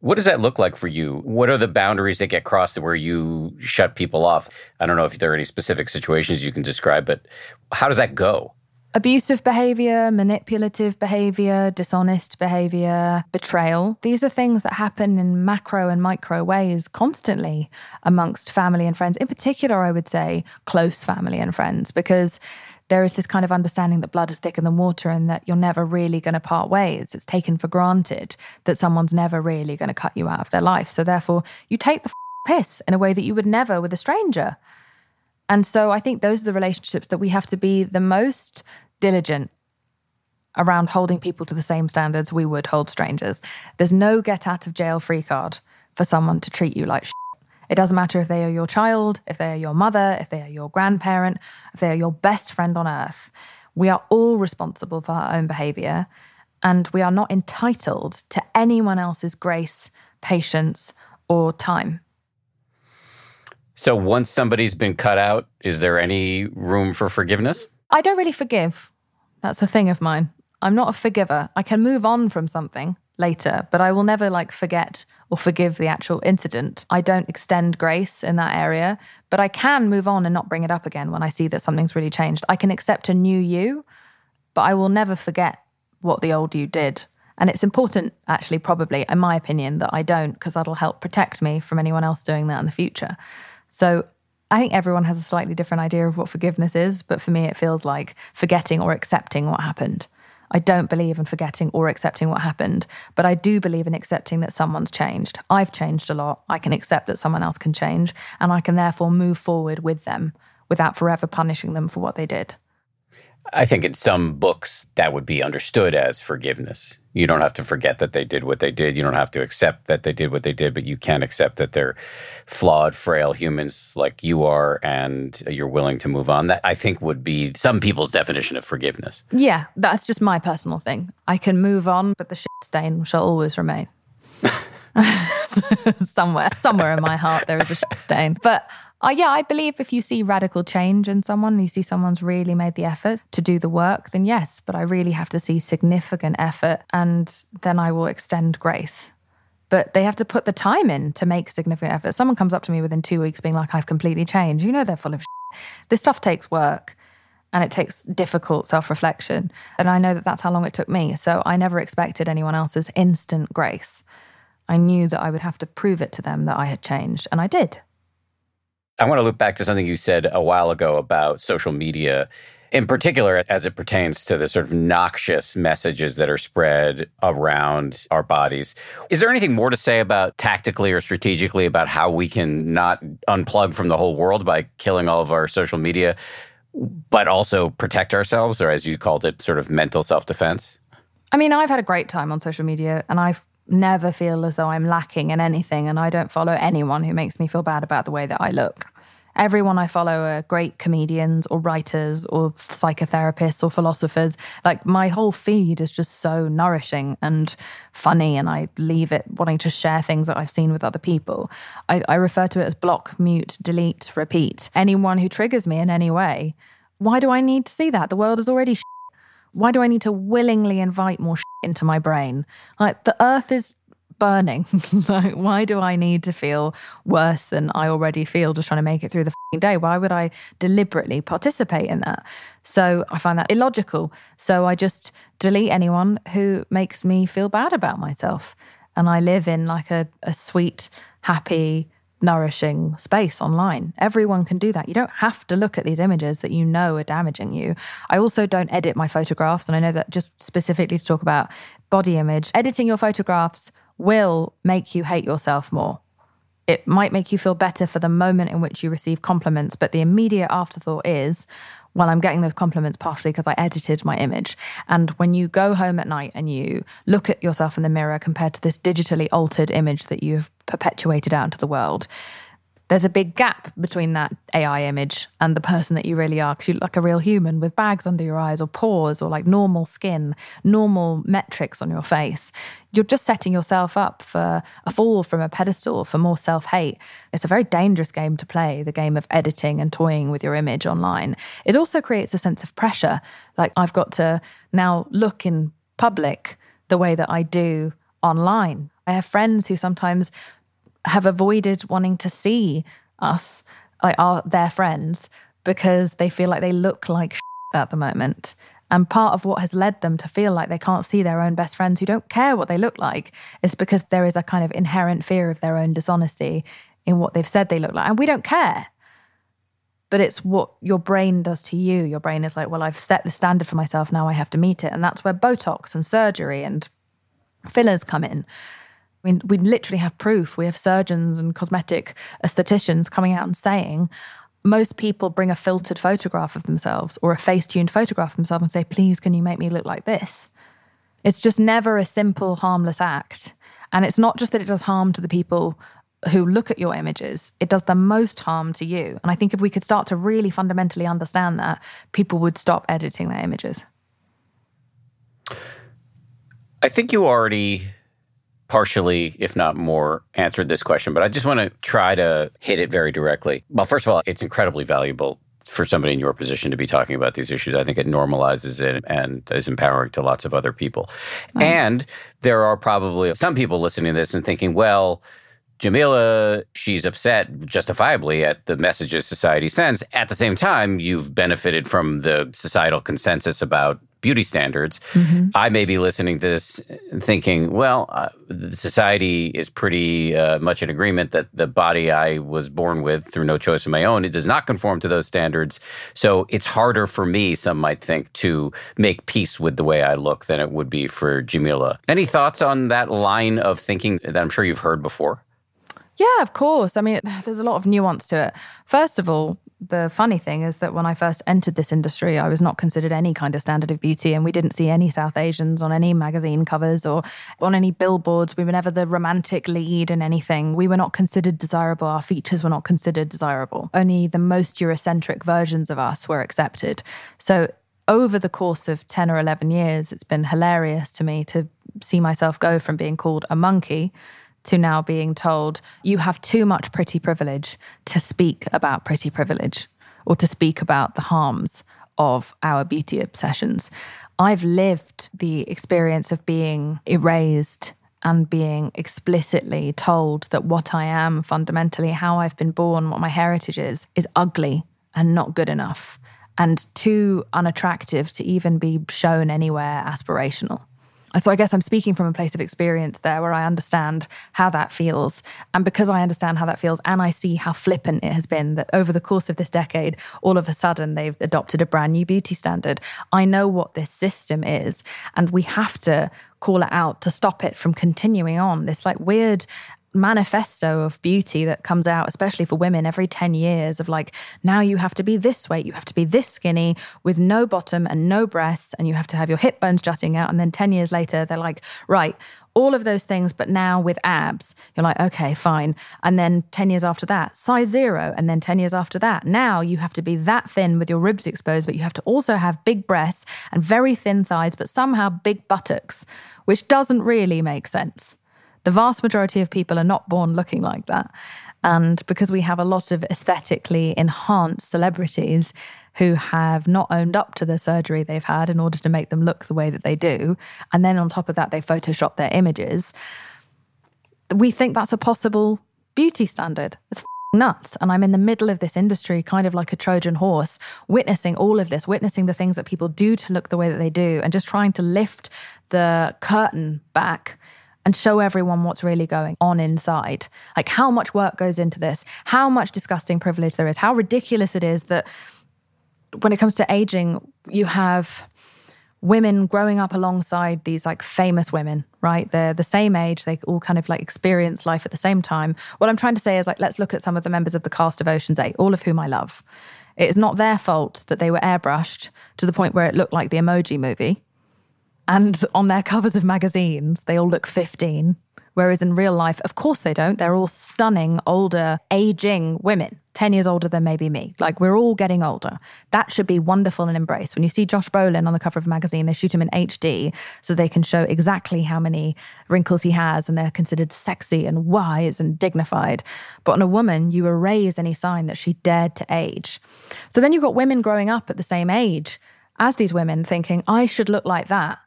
What does that look like for you? What are the boundaries that get crossed where you shut people off? I don't know if there are any specific situations you can describe, but how does that go? Abusive behavior, manipulative behavior, dishonest behavior, betrayal. These are things that happen in macro and micro ways constantly amongst family and friends. In particular, I would say close family and friends, because there is this kind of understanding that blood is thicker than water and that you're never really going to part ways. It's taken for granted that someone's never really going to cut you out of their life. So therefore, you take the piss in a way that you would never with a stranger. And so I think those are the relationships that we have to be the most diligent around holding people to the same standards we would hold strangers. There's no get out of jail free card for someone to treat you like shit. It doesn't matter if they are your child, if they are your mother, if they are your grandparent, if they are your best friend on earth. We are all responsible for our own behavior, and we are not entitled to anyone else's grace, patience, or time. So once somebody's been cut out, is there any room for forgiveness? I don't really forgive. That's a thing of mine. I'm not a forgiver. I can move on from something later, but I will never like forget or forgive the actual incident. I don't extend grace in that area, but I can move on and not bring it up again when I see that something's really changed. I can accept a new you, but I will never forget what the old you did. And it's important, actually, probably, in my opinion, that I don't, because that'll help protect me from anyone else doing that in the future. So I think everyone has a slightly different idea of what forgiveness is, but for me, it feels like forgetting or accepting what happened. I don't believe in forgetting or accepting what happened, but I do believe in accepting that someone's changed. I've changed a lot. I can accept that someone else can change, and I can therefore move forward with them without forever punishing them for what they did. I think in some books that would be understood as forgiveness. You don't have to forget that they did what they did. You don't have to accept that they did what they did, but you can't accept that they're flawed, frail humans like you are and you're willing to move on. That I think would be some people's definition of forgiveness. Yeah, that's just my personal thing. I can move on, but the shit stain shall always remain. somewhere, somewhere in my heart, there is a shit stain. But uh, yeah, I believe if you see radical change in someone, you see someone's really made the effort to do the work, then yes, but I really have to see significant effort and then I will extend grace. But they have to put the time in to make significant effort. Someone comes up to me within two weeks being like, I've completely changed. You know, they're full of shit. This stuff takes work and it takes difficult self reflection. And I know that that's how long it took me. So I never expected anyone else's instant grace. I knew that I would have to prove it to them that I had changed, and I did. I want to look back to something you said a while ago about social media, in particular as it pertains to the sort of noxious messages that are spread around our bodies. Is there anything more to say about tactically or strategically about how we can not unplug from the whole world by killing all of our social media, but also protect ourselves, or as you called it, sort of mental self defense? I mean, I've had a great time on social media and I've never feel as though I'm lacking in anything, and I don't follow anyone who makes me feel bad about the way that I look. Everyone I follow are great comedians or writers or psychotherapists or philosophers. Like my whole feed is just so nourishing and funny, and I leave it wanting to share things that I've seen with other people. I, I refer to it as block, mute, delete, repeat. Anyone who triggers me in any way, why do I need to see that? The world is already why do I need to willingly invite more shit into my brain? Like the earth is burning. like, why do I need to feel worse than I already feel just trying to make it through the day? Why would I deliberately participate in that? So I find that illogical. So I just delete anyone who makes me feel bad about myself. And I live in like a, a sweet, happy, nourishing space online. Everyone can do that. You don't have to look at these images that you know are damaging you. I also don't edit my photographs. And I know that just specifically to talk about body image, editing your photographs will make you hate yourself more. It might make you feel better for the moment in which you receive compliments, but the immediate afterthought is, well, I'm getting those compliments partially because I edited my image. And when you go home at night and you look at yourself in the mirror compared to this digitally altered image that you've perpetuated out into the world, there's a big gap between that AI image and the person that you really are. Because you look like a real human with bags under your eyes or pores or like normal skin, normal metrics on your face. You're just setting yourself up for a fall from a pedestal for more self hate. It's a very dangerous game to play, the game of editing and toying with your image online. It also creates a sense of pressure. Like I've got to now look in public the way that I do online. I have friends who sometimes have avoided wanting to see us, like our their friends, because they feel like they look like at the moment. And part of what has led them to feel like they can't see their own best friends who don't care what they look like is because there is a kind of inherent fear of their own dishonesty in what they've said they look like. And we don't care. but it's what your brain does to you. Your brain is like, well, I've set the standard for myself, now I have to meet it. And that's where Botox and surgery and fillers come in. I mean, we literally have proof. We have surgeons and cosmetic uh, aestheticians coming out and saying, most people bring a filtered photograph of themselves or a face tuned photograph of themselves and say, please, can you make me look like this? It's just never a simple, harmless act. And it's not just that it does harm to the people who look at your images, it does the most harm to you. And I think if we could start to really fundamentally understand that, people would stop editing their images. I think you already partially, if not more, answered this question, but I just want to try to hit it very directly. Well, first of all, it's incredibly valuable for somebody in your position to be talking about these issues. I think it normalizes it and is empowering to lots of other people. Nice. And there are probably some people listening to this and thinking, well, Jameela, she's upset justifiably at the messages society sends. At the same time, you've benefited from the societal consensus about beauty standards. Mm-hmm. I may be listening to this thinking, well, uh, the society is pretty uh, much in agreement that the body I was born with through no choice of my own, it does not conform to those standards. So it's harder for me, some might think, to make peace with the way I look than it would be for Jameela. Any thoughts on that line of thinking that I'm sure you've heard before? Yeah, of course. I mean, there's a lot of nuance to it. First of all, the funny thing is that when I first entered this industry, I was not considered any kind of standard of beauty, and we didn't see any South Asians on any magazine covers or on any billboards. We were never the romantic lead in anything. We were not considered desirable. Our features were not considered desirable. Only the most Eurocentric versions of us were accepted. So, over the course of 10 or 11 years, it's been hilarious to me to see myself go from being called a monkey to now being told you have too much pretty privilege to speak about pretty privilege or to speak about the harms of our beauty obsessions. I've lived the experience of being erased and being explicitly told that what I am fundamentally, how I've been born, what my heritage is, is ugly and not good enough and too unattractive to even be shown anywhere aspirational. So I guess I'm speaking from a place of experience there where I understand how that feels. And because I understand how that feels and I see how flippant it has been that over the course of this decade, all of a sudden they've adopted a brand new beauty standard. I know what this system is. And we have to call it out to stop it from continuing on. This like weird manifesto of beauty that comes out, especially for women every 10 years of like, now you have to be this weight, you have to be this skinny with no bottom and no breasts, and you have to have your hip bones jutting out. And then 10 years later, they're like, right, all of those things, but now with abs, you're like, okay, fine. And then 10 years after that, size zero. And then 10 years after that, now you have to be that thin with your ribs exposed, but you have to also have big breasts and very thin thighs, but somehow big buttocks, which doesn't really make sense. The vast majority of people are not born looking like that. And because we have a lot of aesthetically enhanced celebrities who have not owned up to the surgery they've had in order to make them look the way that they do, and then on top of that, they Photoshop their images, we think that's a possible beauty standard. It's nuts. And I'm in the middle of this industry, kind of like a Trojan horse, witnessing all of this, witnessing the things that people do to look the way that they do, and just trying to lift the curtain back and show everyone what's really going on inside. Like how much work goes into this, how much disgusting privilege there is, how ridiculous it is that when it comes to aging, you have women growing up alongside these like famous women, right? They're the same age, they all kind of like experience life at the same time. What I'm trying to say is like, let's look at some of the members of the cast of Ocean's Eight, all of whom I love. It is not their fault that they were airbrushed to the point where it looked like the emoji movie. And on their covers of magazines, they all look 15. Whereas in real life, of course they don't. They're all stunning, older, aging women, 10 years older than maybe me. Like we're all getting older. That should be wonderful and embraced. When you see Josh Brolin on the cover of a magazine, they shoot him in HD so they can show exactly how many wrinkles he has and they're considered sexy and wise and dignified. But on a woman, you erase any sign that she dared to age. So then you've got women growing up at the same age as these women thinking, I should look like that.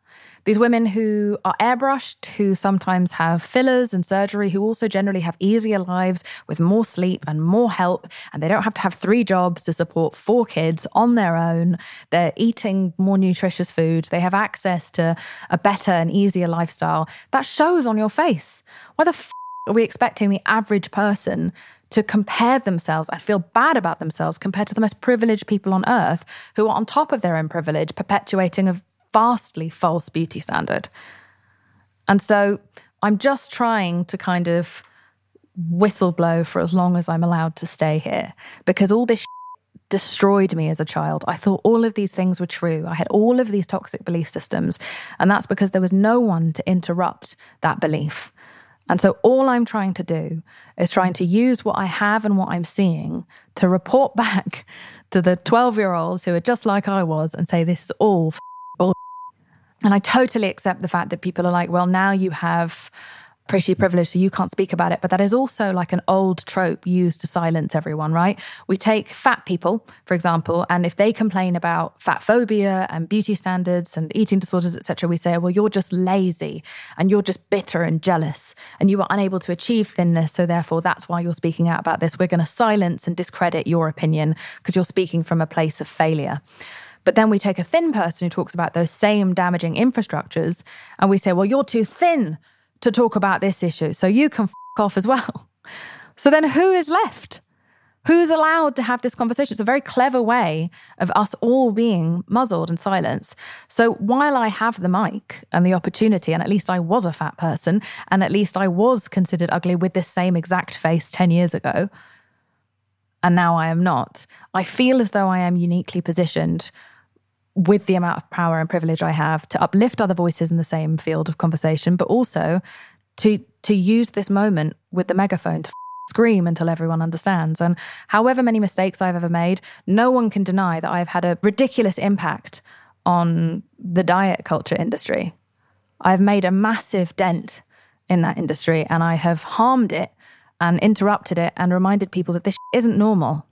These women who are airbrushed, who sometimes have fillers and surgery, who also generally have easier lives with more sleep and more help, and they don't have to have three jobs to support four kids on their own. They're eating more nutritious food. They have access to a better and easier lifestyle. That shows on your face. Why the f- are we expecting the average person to compare themselves and feel bad about themselves compared to the most privileged people on earth who are on top of their own privilege, perpetuating a vastly false beauty standard. And so I'm just trying to kind of whistleblow for as long as I'm allowed to stay here because all this destroyed me as a child. I thought all of these things were true. I had all of these toxic belief systems. And that's because there was no one to interrupt that belief. And so all I'm trying to do is trying to use what I have and what I'm seeing to report back to the 12 year olds who are just like I was and say, this is all. And I totally accept the fact that people are like, well, now you have pretty privileged, so you can't speak about it. But that is also like an old trope used to silence everyone, right? We take fat people, for example, and if they complain about fat phobia and beauty standards and eating disorders, etc., we say, well, you're just lazy and you're just bitter and jealous and you are unable to achieve thinness. So therefore, that's why you're speaking out about this. We're going to silence and discredit your opinion because you're speaking from a place of failure. But then we take a thin person who talks about those same damaging infrastructures and we say, well, you're too thin to talk about this issue. So you can f off as well. So then who is left? Who's allowed to have this conversation? It's a very clever way of us all being muzzled and silenced. So while I have the mic and the opportunity, and at least I was a fat person, and at least I was considered ugly with this same exact face 10 years ago, and now I am not, I feel as though I am uniquely positioned with the amount of power and privilege I have to uplift other voices in the same field of conversation, but also to to use this moment with the megaphone to scream until everyone understands. And however many mistakes I've ever made, no one can deny that I've had a ridiculous impact on the diet culture industry. I've made a massive dent in that industry and I have harmed it and interrupted it and reminded people that this isn't normal.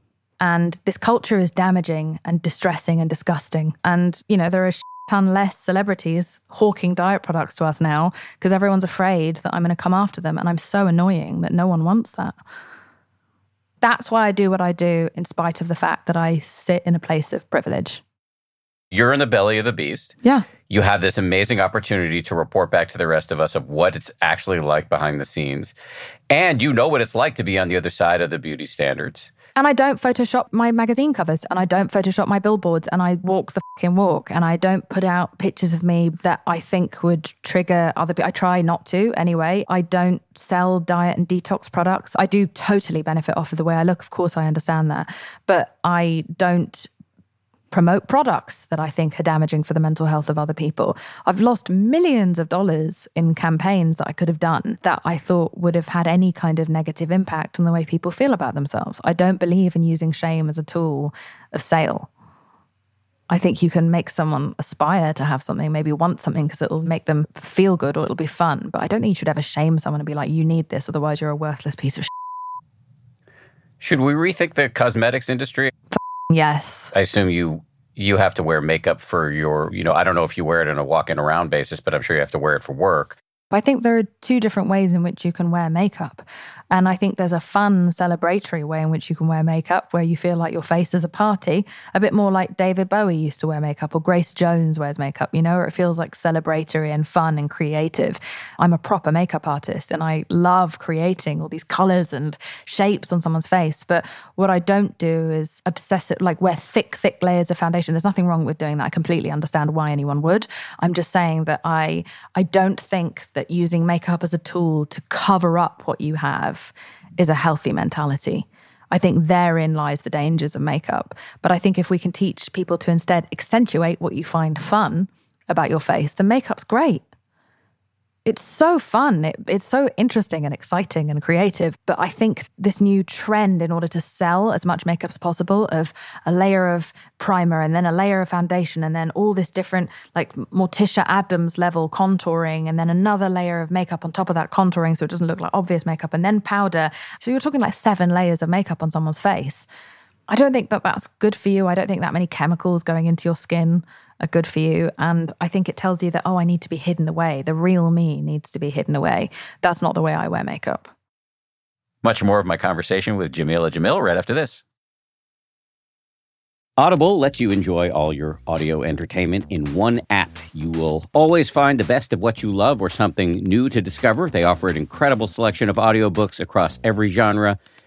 And this culture is damaging and distressing and disgusting. And, you know, there are a ton less celebrities hawking diet products to us now because everyone's afraid that I'm going to come after them. And I'm so annoying that no one wants that. That's why I do what I do, in spite of the fact that I sit in a place of privilege. You're in the belly of the beast. Yeah. You have this amazing opportunity to report back to the rest of us of what it's actually like behind the scenes. And you know what it's like to be on the other side of the beauty standards. And I don't Photoshop my magazine covers and I don't Photoshop my billboards and I walk the fucking walk and I don't put out pictures of me that I think would trigger other people. I try not to anyway. I don't sell diet and detox products. I do totally benefit off of the way I look. Of course, I understand that. But I don't promote products that I think are damaging for the mental health of other people. I've lost millions of dollars in campaigns that I could have done that I thought would have had any kind of negative impact on the way people feel about themselves. I don't believe in using shame as a tool of sale. I think you can make someone aspire to have something, maybe want something because it'll make them feel good or it'll be fun. But I don't think you should ever shame someone and be like, you need this, otherwise you're a worthless piece of shit. Should we rethink the cosmetics industry? Yes. I assume you you have to wear makeup for your, you know, I don't know if you wear it on a walking around basis, but I'm sure you have to wear it for work. I think there are two different ways in which you can wear makeup. And I think there's a fun, celebratory way in which you can wear makeup where you feel like your face is a party, a bit more like David Bowie used to wear makeup or Grace Jones wears makeup, you know, where it feels like celebratory and fun and creative. I'm a proper makeup artist and I love creating all these colors and shapes on someone's face. But what I don't do is obsessive, like wear thick, thick layers of foundation. There's nothing wrong with doing that. I completely understand why anyone would. I'm just saying that I, I don't think that using makeup as a tool to cover up what you have is a healthy mentality. I think therein lies the dangers of makeup. But I think if we can teach people to instead accentuate what you find fun about your face, then makeup's great it's so fun. It, it's so interesting and exciting and creative. But I think this new trend, in order to sell as much makeup as possible, of a layer of primer and then a layer of foundation and then all this different, like Morticia Addams level contouring and then another layer of makeup on top of that contouring so it doesn't look like obvious makeup and then powder. So you're talking like seven layers of makeup on someone's face. I don't think that that's good for you. I don't think that many chemicals going into your skin are good for you. And I think it tells you that, oh, I need to be hidden away. The real me needs to be hidden away. That's not the way I wear makeup. Much more of my conversation with Jameela Jamil right after this. Audible lets you enjoy all your audio entertainment in one app. You will always find the best of what you love or something new to discover. They offer an incredible selection of audiobooks across every genre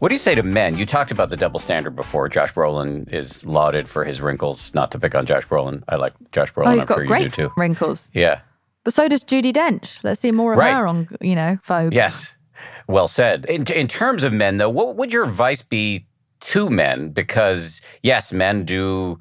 What do you say to men? You talked about the double standard before. Josh Brolin is lauded for his wrinkles. Not to pick on Josh Brolin. I like Josh Brolin. Oh, he's I'm got sure you great do too. wrinkles. Yeah. But so does Judi Dench. Let's see more of Right. her on, you know, Vogue. Yes. Well said. In, in terms of men, though, what would your advice be to men? Because, yes, men do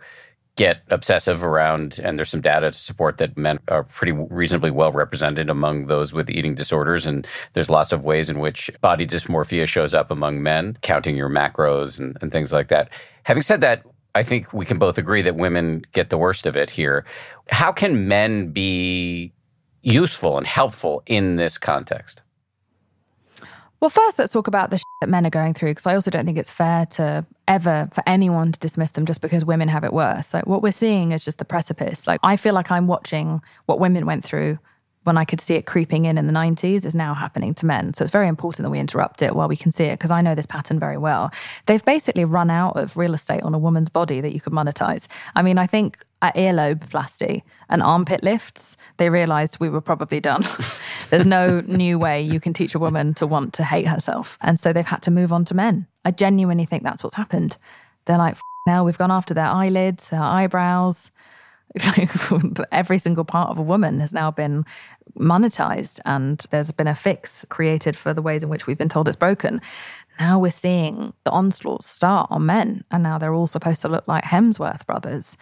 get obsessive around, and there's some data to support that men are pretty reasonably well represented among those with eating disorders. And there's lots of ways in which body dysmorphia shows up among men, counting your macros and, and things like that. Having said that, I think we can both agree that women get the worst of it here. How can men be useful and helpful in this context? Well, first, let's talk about the that men are going through, because I also don't think it's fair to ever for anyone to dismiss them just because women have it worse. Like what we're seeing is just the precipice. Like I feel like I'm watching what women went through when I could see it creeping in in the 90s is now happening to men. So it's very important that we interrupt it while we can see it because I know this pattern very well. They've basically run out of real estate on a woman's body that you could monetize. I mean, I think at earlobe plasty and armpit lifts, they realized we were probably done. There's no new way you can teach a woman to want to hate herself. And so they've had to move on to men. I genuinely think that's what's happened. They're like, now we've gone after their eyelids, their eyebrows. Every single part of a woman has now been monetized, and there's been a fix created for the ways in which we've been told it's broken. Now we're seeing the onslaught start on men, and now they're all supposed to look like Hemsworth brothers.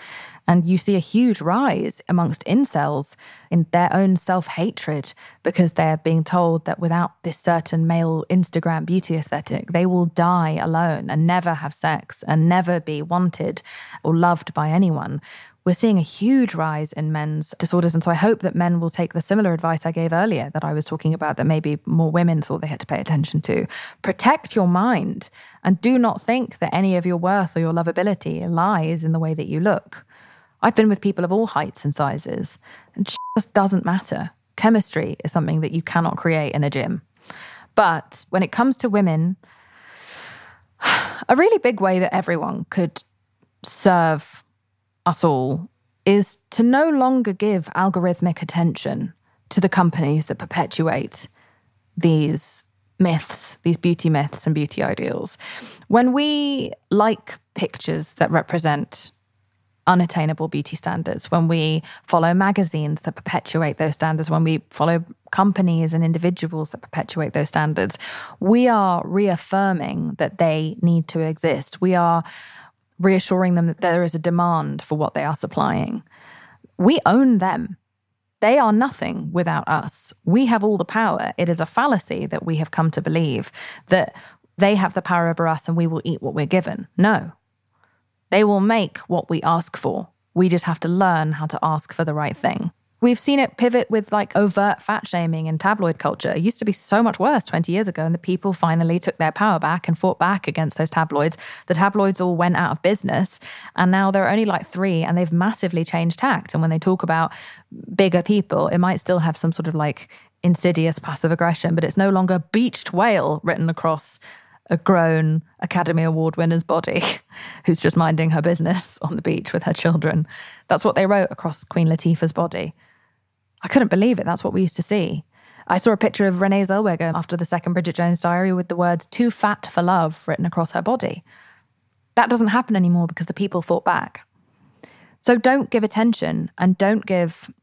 And you see a huge rise amongst incels in their own self hatred because they're being told that without this certain male Instagram beauty aesthetic, they will die alone and never have sex and never be wanted or loved by anyone we're seeing a huge rise in men's disorders. And so I hope that men will take the similar advice I gave earlier that I was talking about that maybe more women thought they had to pay attention to. Protect your mind and do not think that any of your worth or your lovability lies in the way that you look. I've been with people of all heights and sizes, and just doesn't matter. Chemistry is something that you cannot create in a gym. But when it comes to women, a really big way that everyone could serve us all is to no longer give algorithmic attention to the companies that perpetuate these myths, these beauty myths and beauty ideals. When we like pictures that represent unattainable beauty standards, when we follow magazines that perpetuate those standards, when we follow companies and individuals that perpetuate those standards, we are reaffirming that they need to exist. We are reassuring them that there is a demand for what they are supplying. We own them. They are nothing without us. We have all the power. It is a fallacy that we have come to believe that they have the power over us and we will eat what we're given. No. They will make what we ask for. We just have to learn how to ask for the right thing. We've seen it pivot with like overt fat shaming and tabloid culture. It used to be so much worse 20 years ago, and the people finally took their power back and fought back against those tabloids. The tabloids all went out of business, and now there are only like three, and they've massively changed tact. And when they talk about bigger people, it might still have some sort of like insidious passive aggression, but it's no longer beached whale written across a grown Academy Award winner's body who's just minding her business on the beach with her children. That's what they wrote across Queen Latifah's body. I couldn't believe it. That's what we used to see. I saw a picture of Renee Zellweger after the second Bridget Jones diary with the words too fat for love written across her body. That doesn't happen anymore because the people fought back. So don't give attention and don't give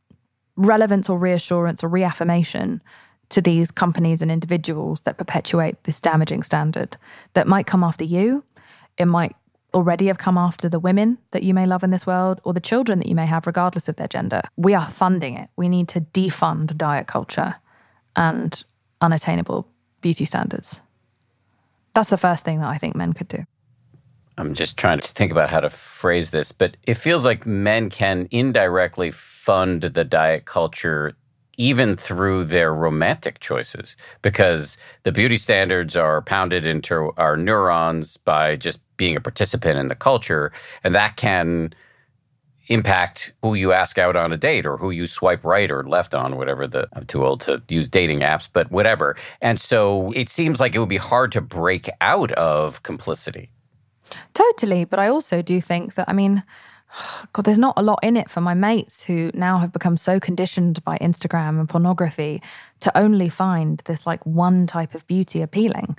relevance or reassurance or reaffirmation to these companies and individuals that perpetuate this damaging standard that might come after you. It might already have come after the women that you may love in this world or the children that you may have, regardless of their gender. We are funding it. We need to defund diet culture and unattainable beauty standards. That's the first thing that I think men could do. I'm just trying to think about how to phrase this, but it feels like men can indirectly fund the diet culture even through their romantic choices because the beauty standards are pounded into our neurons by just being a participant in the culture and that can impact who you ask out on a date or who you swipe right or left on whatever the I'm too old to use dating apps but whatever. And so it seems like it would be hard to break out of complicity. Totally but i also do think that i mean God, there's not a lot in it for my mates who now have become so conditioned by Instagram and pornography to only find this like one type of beauty appealing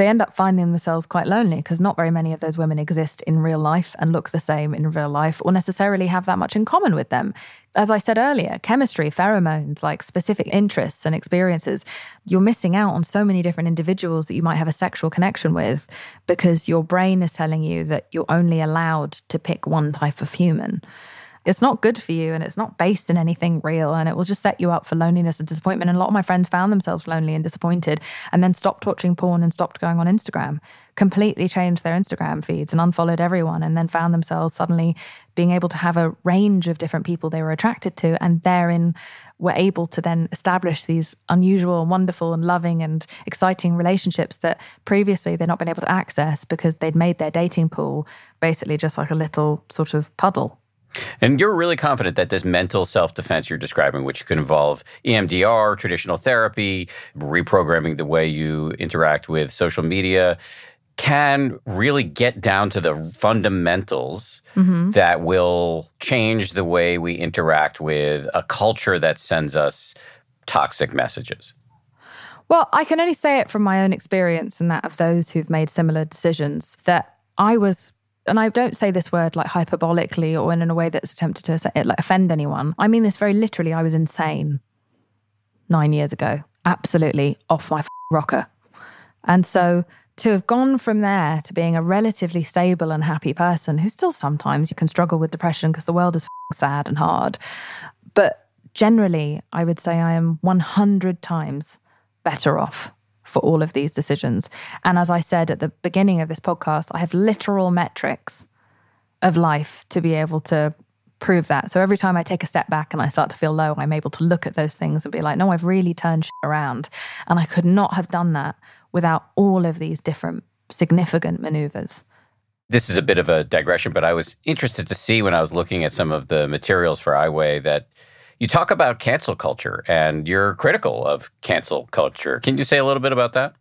they end up finding themselves quite lonely because not very many of those women exist in real life and look the same in real life or necessarily have that much in common with them. As I said earlier, chemistry, pheromones, like specific interests and experiences, you're missing out on so many different individuals that you might have a sexual connection with because your brain is telling you that you're only allowed to pick one type of human it's not good for you and it's not based in anything real and it will just set you up for loneliness and disappointment. And a lot of my friends found themselves lonely and disappointed and then stopped watching porn and stopped going on Instagram, completely changed their Instagram feeds and unfollowed everyone and then found themselves suddenly being able to have a range of different people they were attracted to and therein were able to then establish these unusual, and wonderful, and loving and exciting relationships that previously they'd not been able to access because they'd made their dating pool basically just like a little sort of puddle. And you're really confident that this mental self defense you're describing, which could involve EMDR, traditional therapy, reprogramming the way you interact with social media, can really get down to the fundamentals mm-hmm. that will change the way we interact with a culture that sends us toxic messages. Well, I can only say it from my own experience and that of those who've made similar decisions that I was and I don't say this word like hyperbolically or in a way that's attempted to like offend anyone. I mean this very literally. I was insane nine years ago, absolutely off my rocker. And so to have gone from there to being a relatively stable and happy person who still sometimes you can struggle with depression because the world is sad and hard. But generally, I would say I am 100 times better off for all of these decisions. And as I said at the beginning of this podcast, I have literal metrics of life to be able to prove that. So every time I take a step back and I start to feel low, I'm able to look at those things and be like, no, I've really turned around. And I could not have done that without all of these different significant maneuvers. This is a bit of a digression, but I was interested to see when I was looking at some of the materials for iWeigh that you talk about cancel culture and you're critical of cancel culture. Can you say a little bit about that?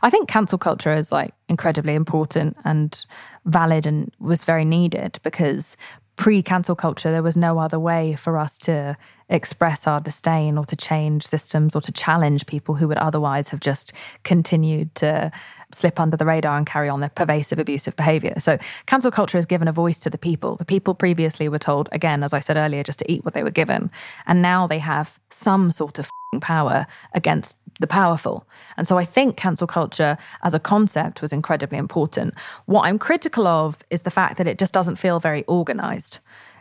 I think cancel culture is like incredibly important and valid and was very needed because pre cancel culture, there was no other way for us to express our disdain or to change systems or to challenge people who would otherwise have just continued to slip under the radar and carry on their pervasive abusive behavior. So cancel culture has given a voice to the people. The people previously were told, again, as I said earlier, just to eat what they were given. And now they have some sort of power against the powerful. And so I think cancel culture as a concept was incredibly important. What I'm critical of is the fact that it just doesn't feel very organized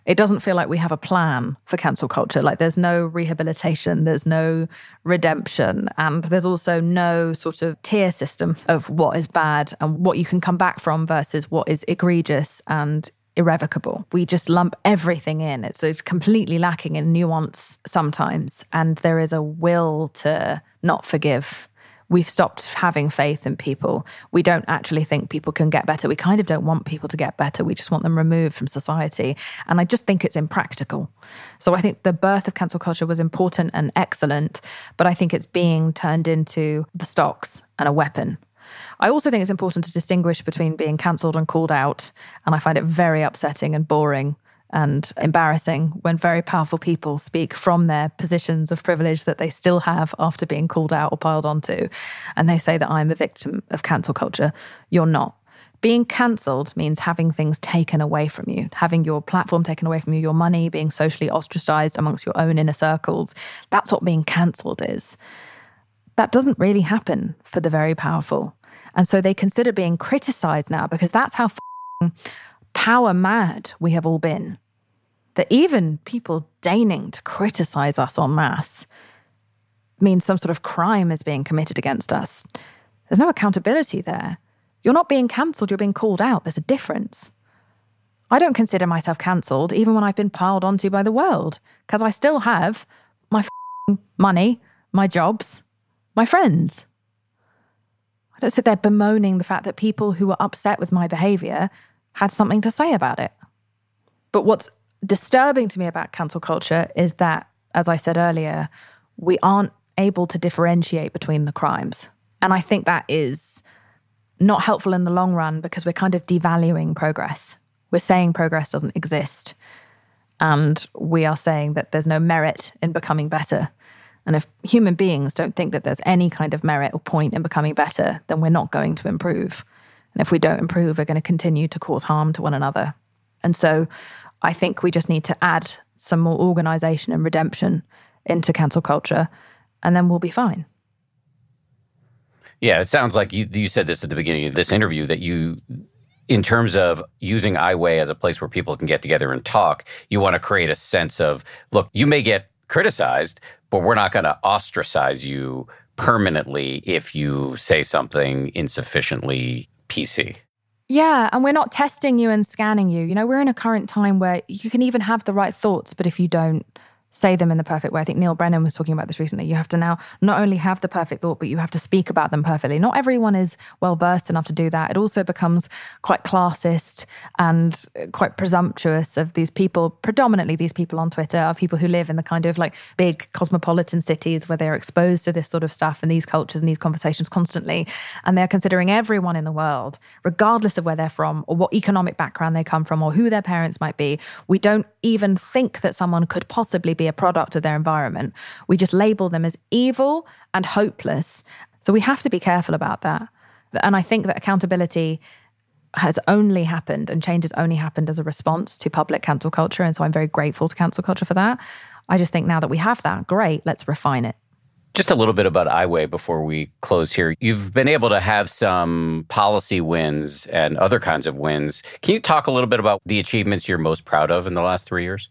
it doesn't feel like we have a plan for cancel culture. Like there's no rehabilitation, there's no redemption, and there's also no sort of tier system of what is bad and what you can come back from versus what is egregious and irrevocable. We just lump everything in. It's, it's completely lacking in nuance sometimes. And there is a will to not forgive. We've stopped having faith in people. We don't actually think people can get better. We kind of don't want people to get better. We just want them removed from society. And I just think it's impractical. So I think the birth of cancel culture was important and excellent, but I think it's being turned into the stocks and a weapon I also think it's important to distinguish between being cancelled and called out. And I find it very upsetting and boring and embarrassing when very powerful people speak from their positions of privilege that they still have after being called out or piled onto. And they say that I'm a victim of cancel culture. You're not. Being cancelled means having things taken away from you, having your platform taken away from you, your money, being socially ostracized amongst your own inner circles. That's what being cancelled is. That doesn't really happen for the very powerful. And so they consider being criticized now because that's how power mad we have all been. That even people deigning to criticize us en masse means some sort of crime is being committed against us. There's no accountability there. You're not being cancelled, you're being called out. There's a difference. I don't consider myself cancelled even when I've been piled onto by the world because I still have my money, my jobs, my friends. I don't sit there bemoaning the fact that people who are upset with my behavior had something to say about it. But what's disturbing to me about cancel culture is that, as I said earlier, we aren't able to differentiate between the crimes. And I think that is not helpful in the long run because we're kind of devaluing progress. We're saying progress doesn't exist. And we are saying that there's no merit in becoming better. And if human beings don't think that there's any kind of merit or point in becoming better, then we're not going to improve. And if we don't improve, we're going to continue to cause harm to one another. And so I think we just need to add some more organization and redemption into cancel culture, and then we'll be fine. Yeah, it sounds like you, you said this at the beginning of this interview that you, in terms of using iWeigh as a place where people can get together and talk, you want to create a sense of look, you may get criticized, but we're not going to ostracize you permanently if you say something insufficiently PC. Yeah, and we're not testing you and scanning you. You know, we're in a current time where you can even have the right thoughts, but if you don't say them in the perfect way. I think Neal Brennan was talking about this recently. You have to now not only have the perfect thought, but you have to speak about them perfectly. Not everyone is well versed enough to do that. It also becomes quite classist and uh, quite presumptuous of these people, predominantly these people on Twitter, are people who live in the kind of like big cosmopolitan cities where they're exposed to this sort of stuff and these cultures and these conversations constantly. And they're considering everyone in the world, regardless of where they're from or what economic background they come from or who their parents might be. We don't even think that someone could possibly be a product of their environment. We just label them as evil and hopeless. So we have to be careful about that. And I think that accountability has only happened and change has only happened as a response to public cancel culture. And so I'm very grateful to cancel culture for that. I just think now that we have that, great, let's refine it. Just a little bit about iWeigh before we close here. You've been able to have some policy wins and other kinds of wins. Can you talk a little bit about the achievements you're most proud of in the last three years?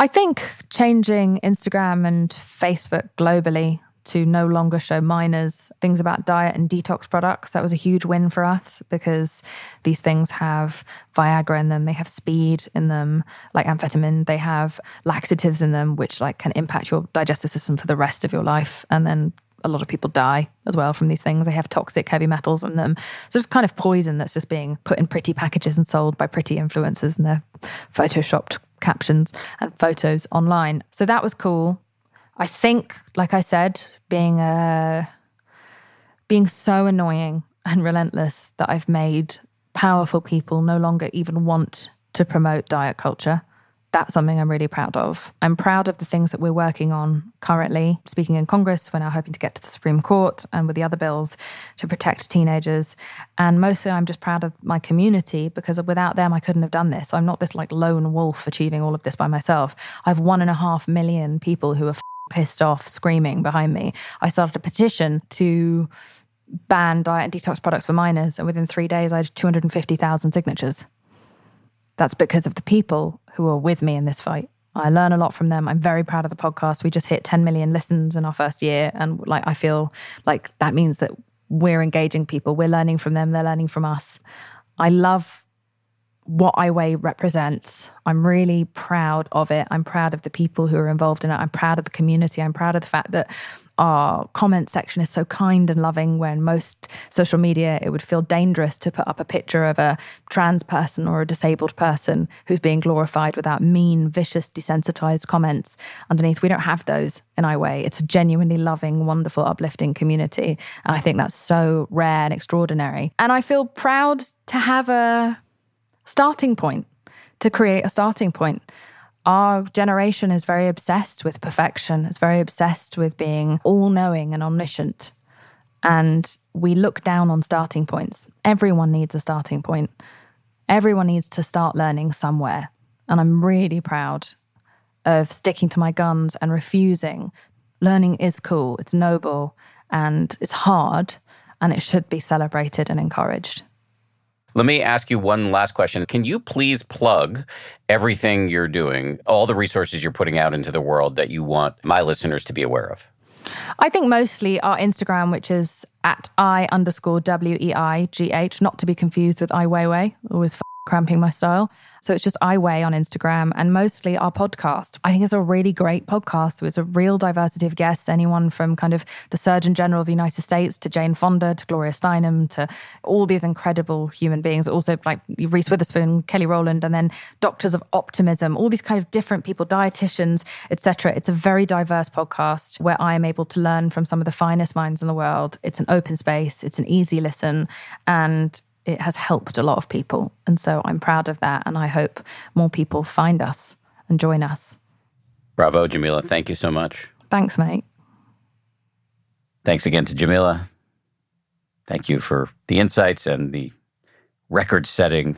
I think changing Instagram and Facebook globally to no longer show minors things about diet and detox products. That was a huge win for us because these things have Viagra in them, they have speed in them, like amphetamine, they have laxatives in them, which like can impact your digestive system for the rest of your life. And then a lot of people die as well from these things. They have toxic heavy metals in them. So it's kind of poison that's just being put in pretty packages and sold by pretty influencers and they're photoshopped captions and photos online. So that was cool. I think, like I said, being uh, being so annoying and relentless that I've made powerful people no longer even want to promote diet culture that's something I'm really proud of. I'm proud of the things that we're working on currently. Speaking in Congress, we're now hoping to get to the Supreme Court and with the other bills to protect teenagers. And mostly, I'm just proud of my community because without them, I couldn't have done this. I'm not this like lone wolf achieving all of this by myself. I have one and a half million people who are f- pissed off, screaming behind me. I started a petition to ban diet and detox products for minors, and within three days, I had 250,000 signatures. That's because of the people who are with me in this fight. I learn a lot from them. I'm very proud of the podcast. We just hit 10 million listens in our first year. And like, I feel like that means that we're engaging people. We're learning from them. They're learning from us. I love what iWeigh represents. I'm really proud of it. I'm proud of the people who are involved in it. I'm proud of the community. I'm proud of the fact that our comment section is so kind and loving when most social media it would feel dangerous to put up a picture of a trans person or a disabled person who's being glorified without mean vicious desensitized comments. Underneath we don't have those in our way it's a genuinely loving wonderful uplifting community. And i think that's so rare and extraordinary. And i feel proud to have a starting point to create a starting point our generation is very obsessed with perfection, it's very obsessed with being all knowing and omniscient. And we look down on starting points. Everyone needs a starting point. Everyone needs to start learning somewhere. And I'm really proud of sticking to my guns and refusing. Learning is cool, it's noble, and it's hard, and it should be celebrated and encouraged. Let me ask you one last question. Can you please plug everything you're doing, all the resources you're putting out into the world that you want my listeners to be aware of? I think mostly our Instagram, which is at I underscore W E I G H, not to be confused with Ai Weiwei, always f- cramping my style. So it's just iWeigh on Instagram and mostly our podcast. I think it's a really great podcast with a real diversity of guests, anyone from kind of the Surgeon General of the United States to Jane Fonda to Gloria Steinem to all these incredible human beings. Also like Reese Witherspoon, Kelly Rowland, and then doctors of optimism, all these kind of different people, dietitians, etc. It's a very diverse podcast where I am able to learn from some of the finest minds in the world. It's an open space, it's an easy listen, and it has helped a lot of people. And so I'm proud of that. And I hope more people find us and join us. Bravo, Jameela. Thank you so much. Thanks, mate. Thanks again to Jameela. Thank you for the insights and the record setting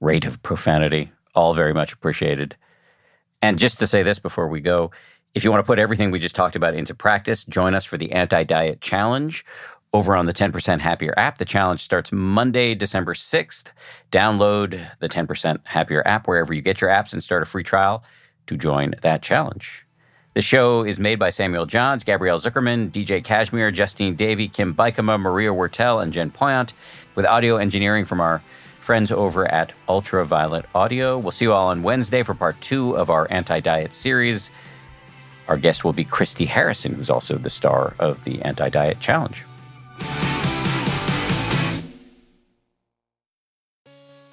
rate of profanity. All very much appreciated. And just to say this before we go, if you want to put everything we just talked about into practice, join us for the Anti Diet Challenge over on the 10% Happier app. The challenge starts Monday, December 6th. Download the 10% Happier app wherever you get your apps and start a free trial to join that challenge. The show is made by Samuel Johns, Gabrielle Zuckerman, DJ Cashmere, Justine Davey, Kim Bikama, Maria Wertel, and Jen Poyant, with audio engineering from our friends over at Ultraviolet Audio. We'll see you all on Wednesday for part two of our anti diet series. Our guest will be Christy Harrison, who's also the star of the Anti Diet Challenge.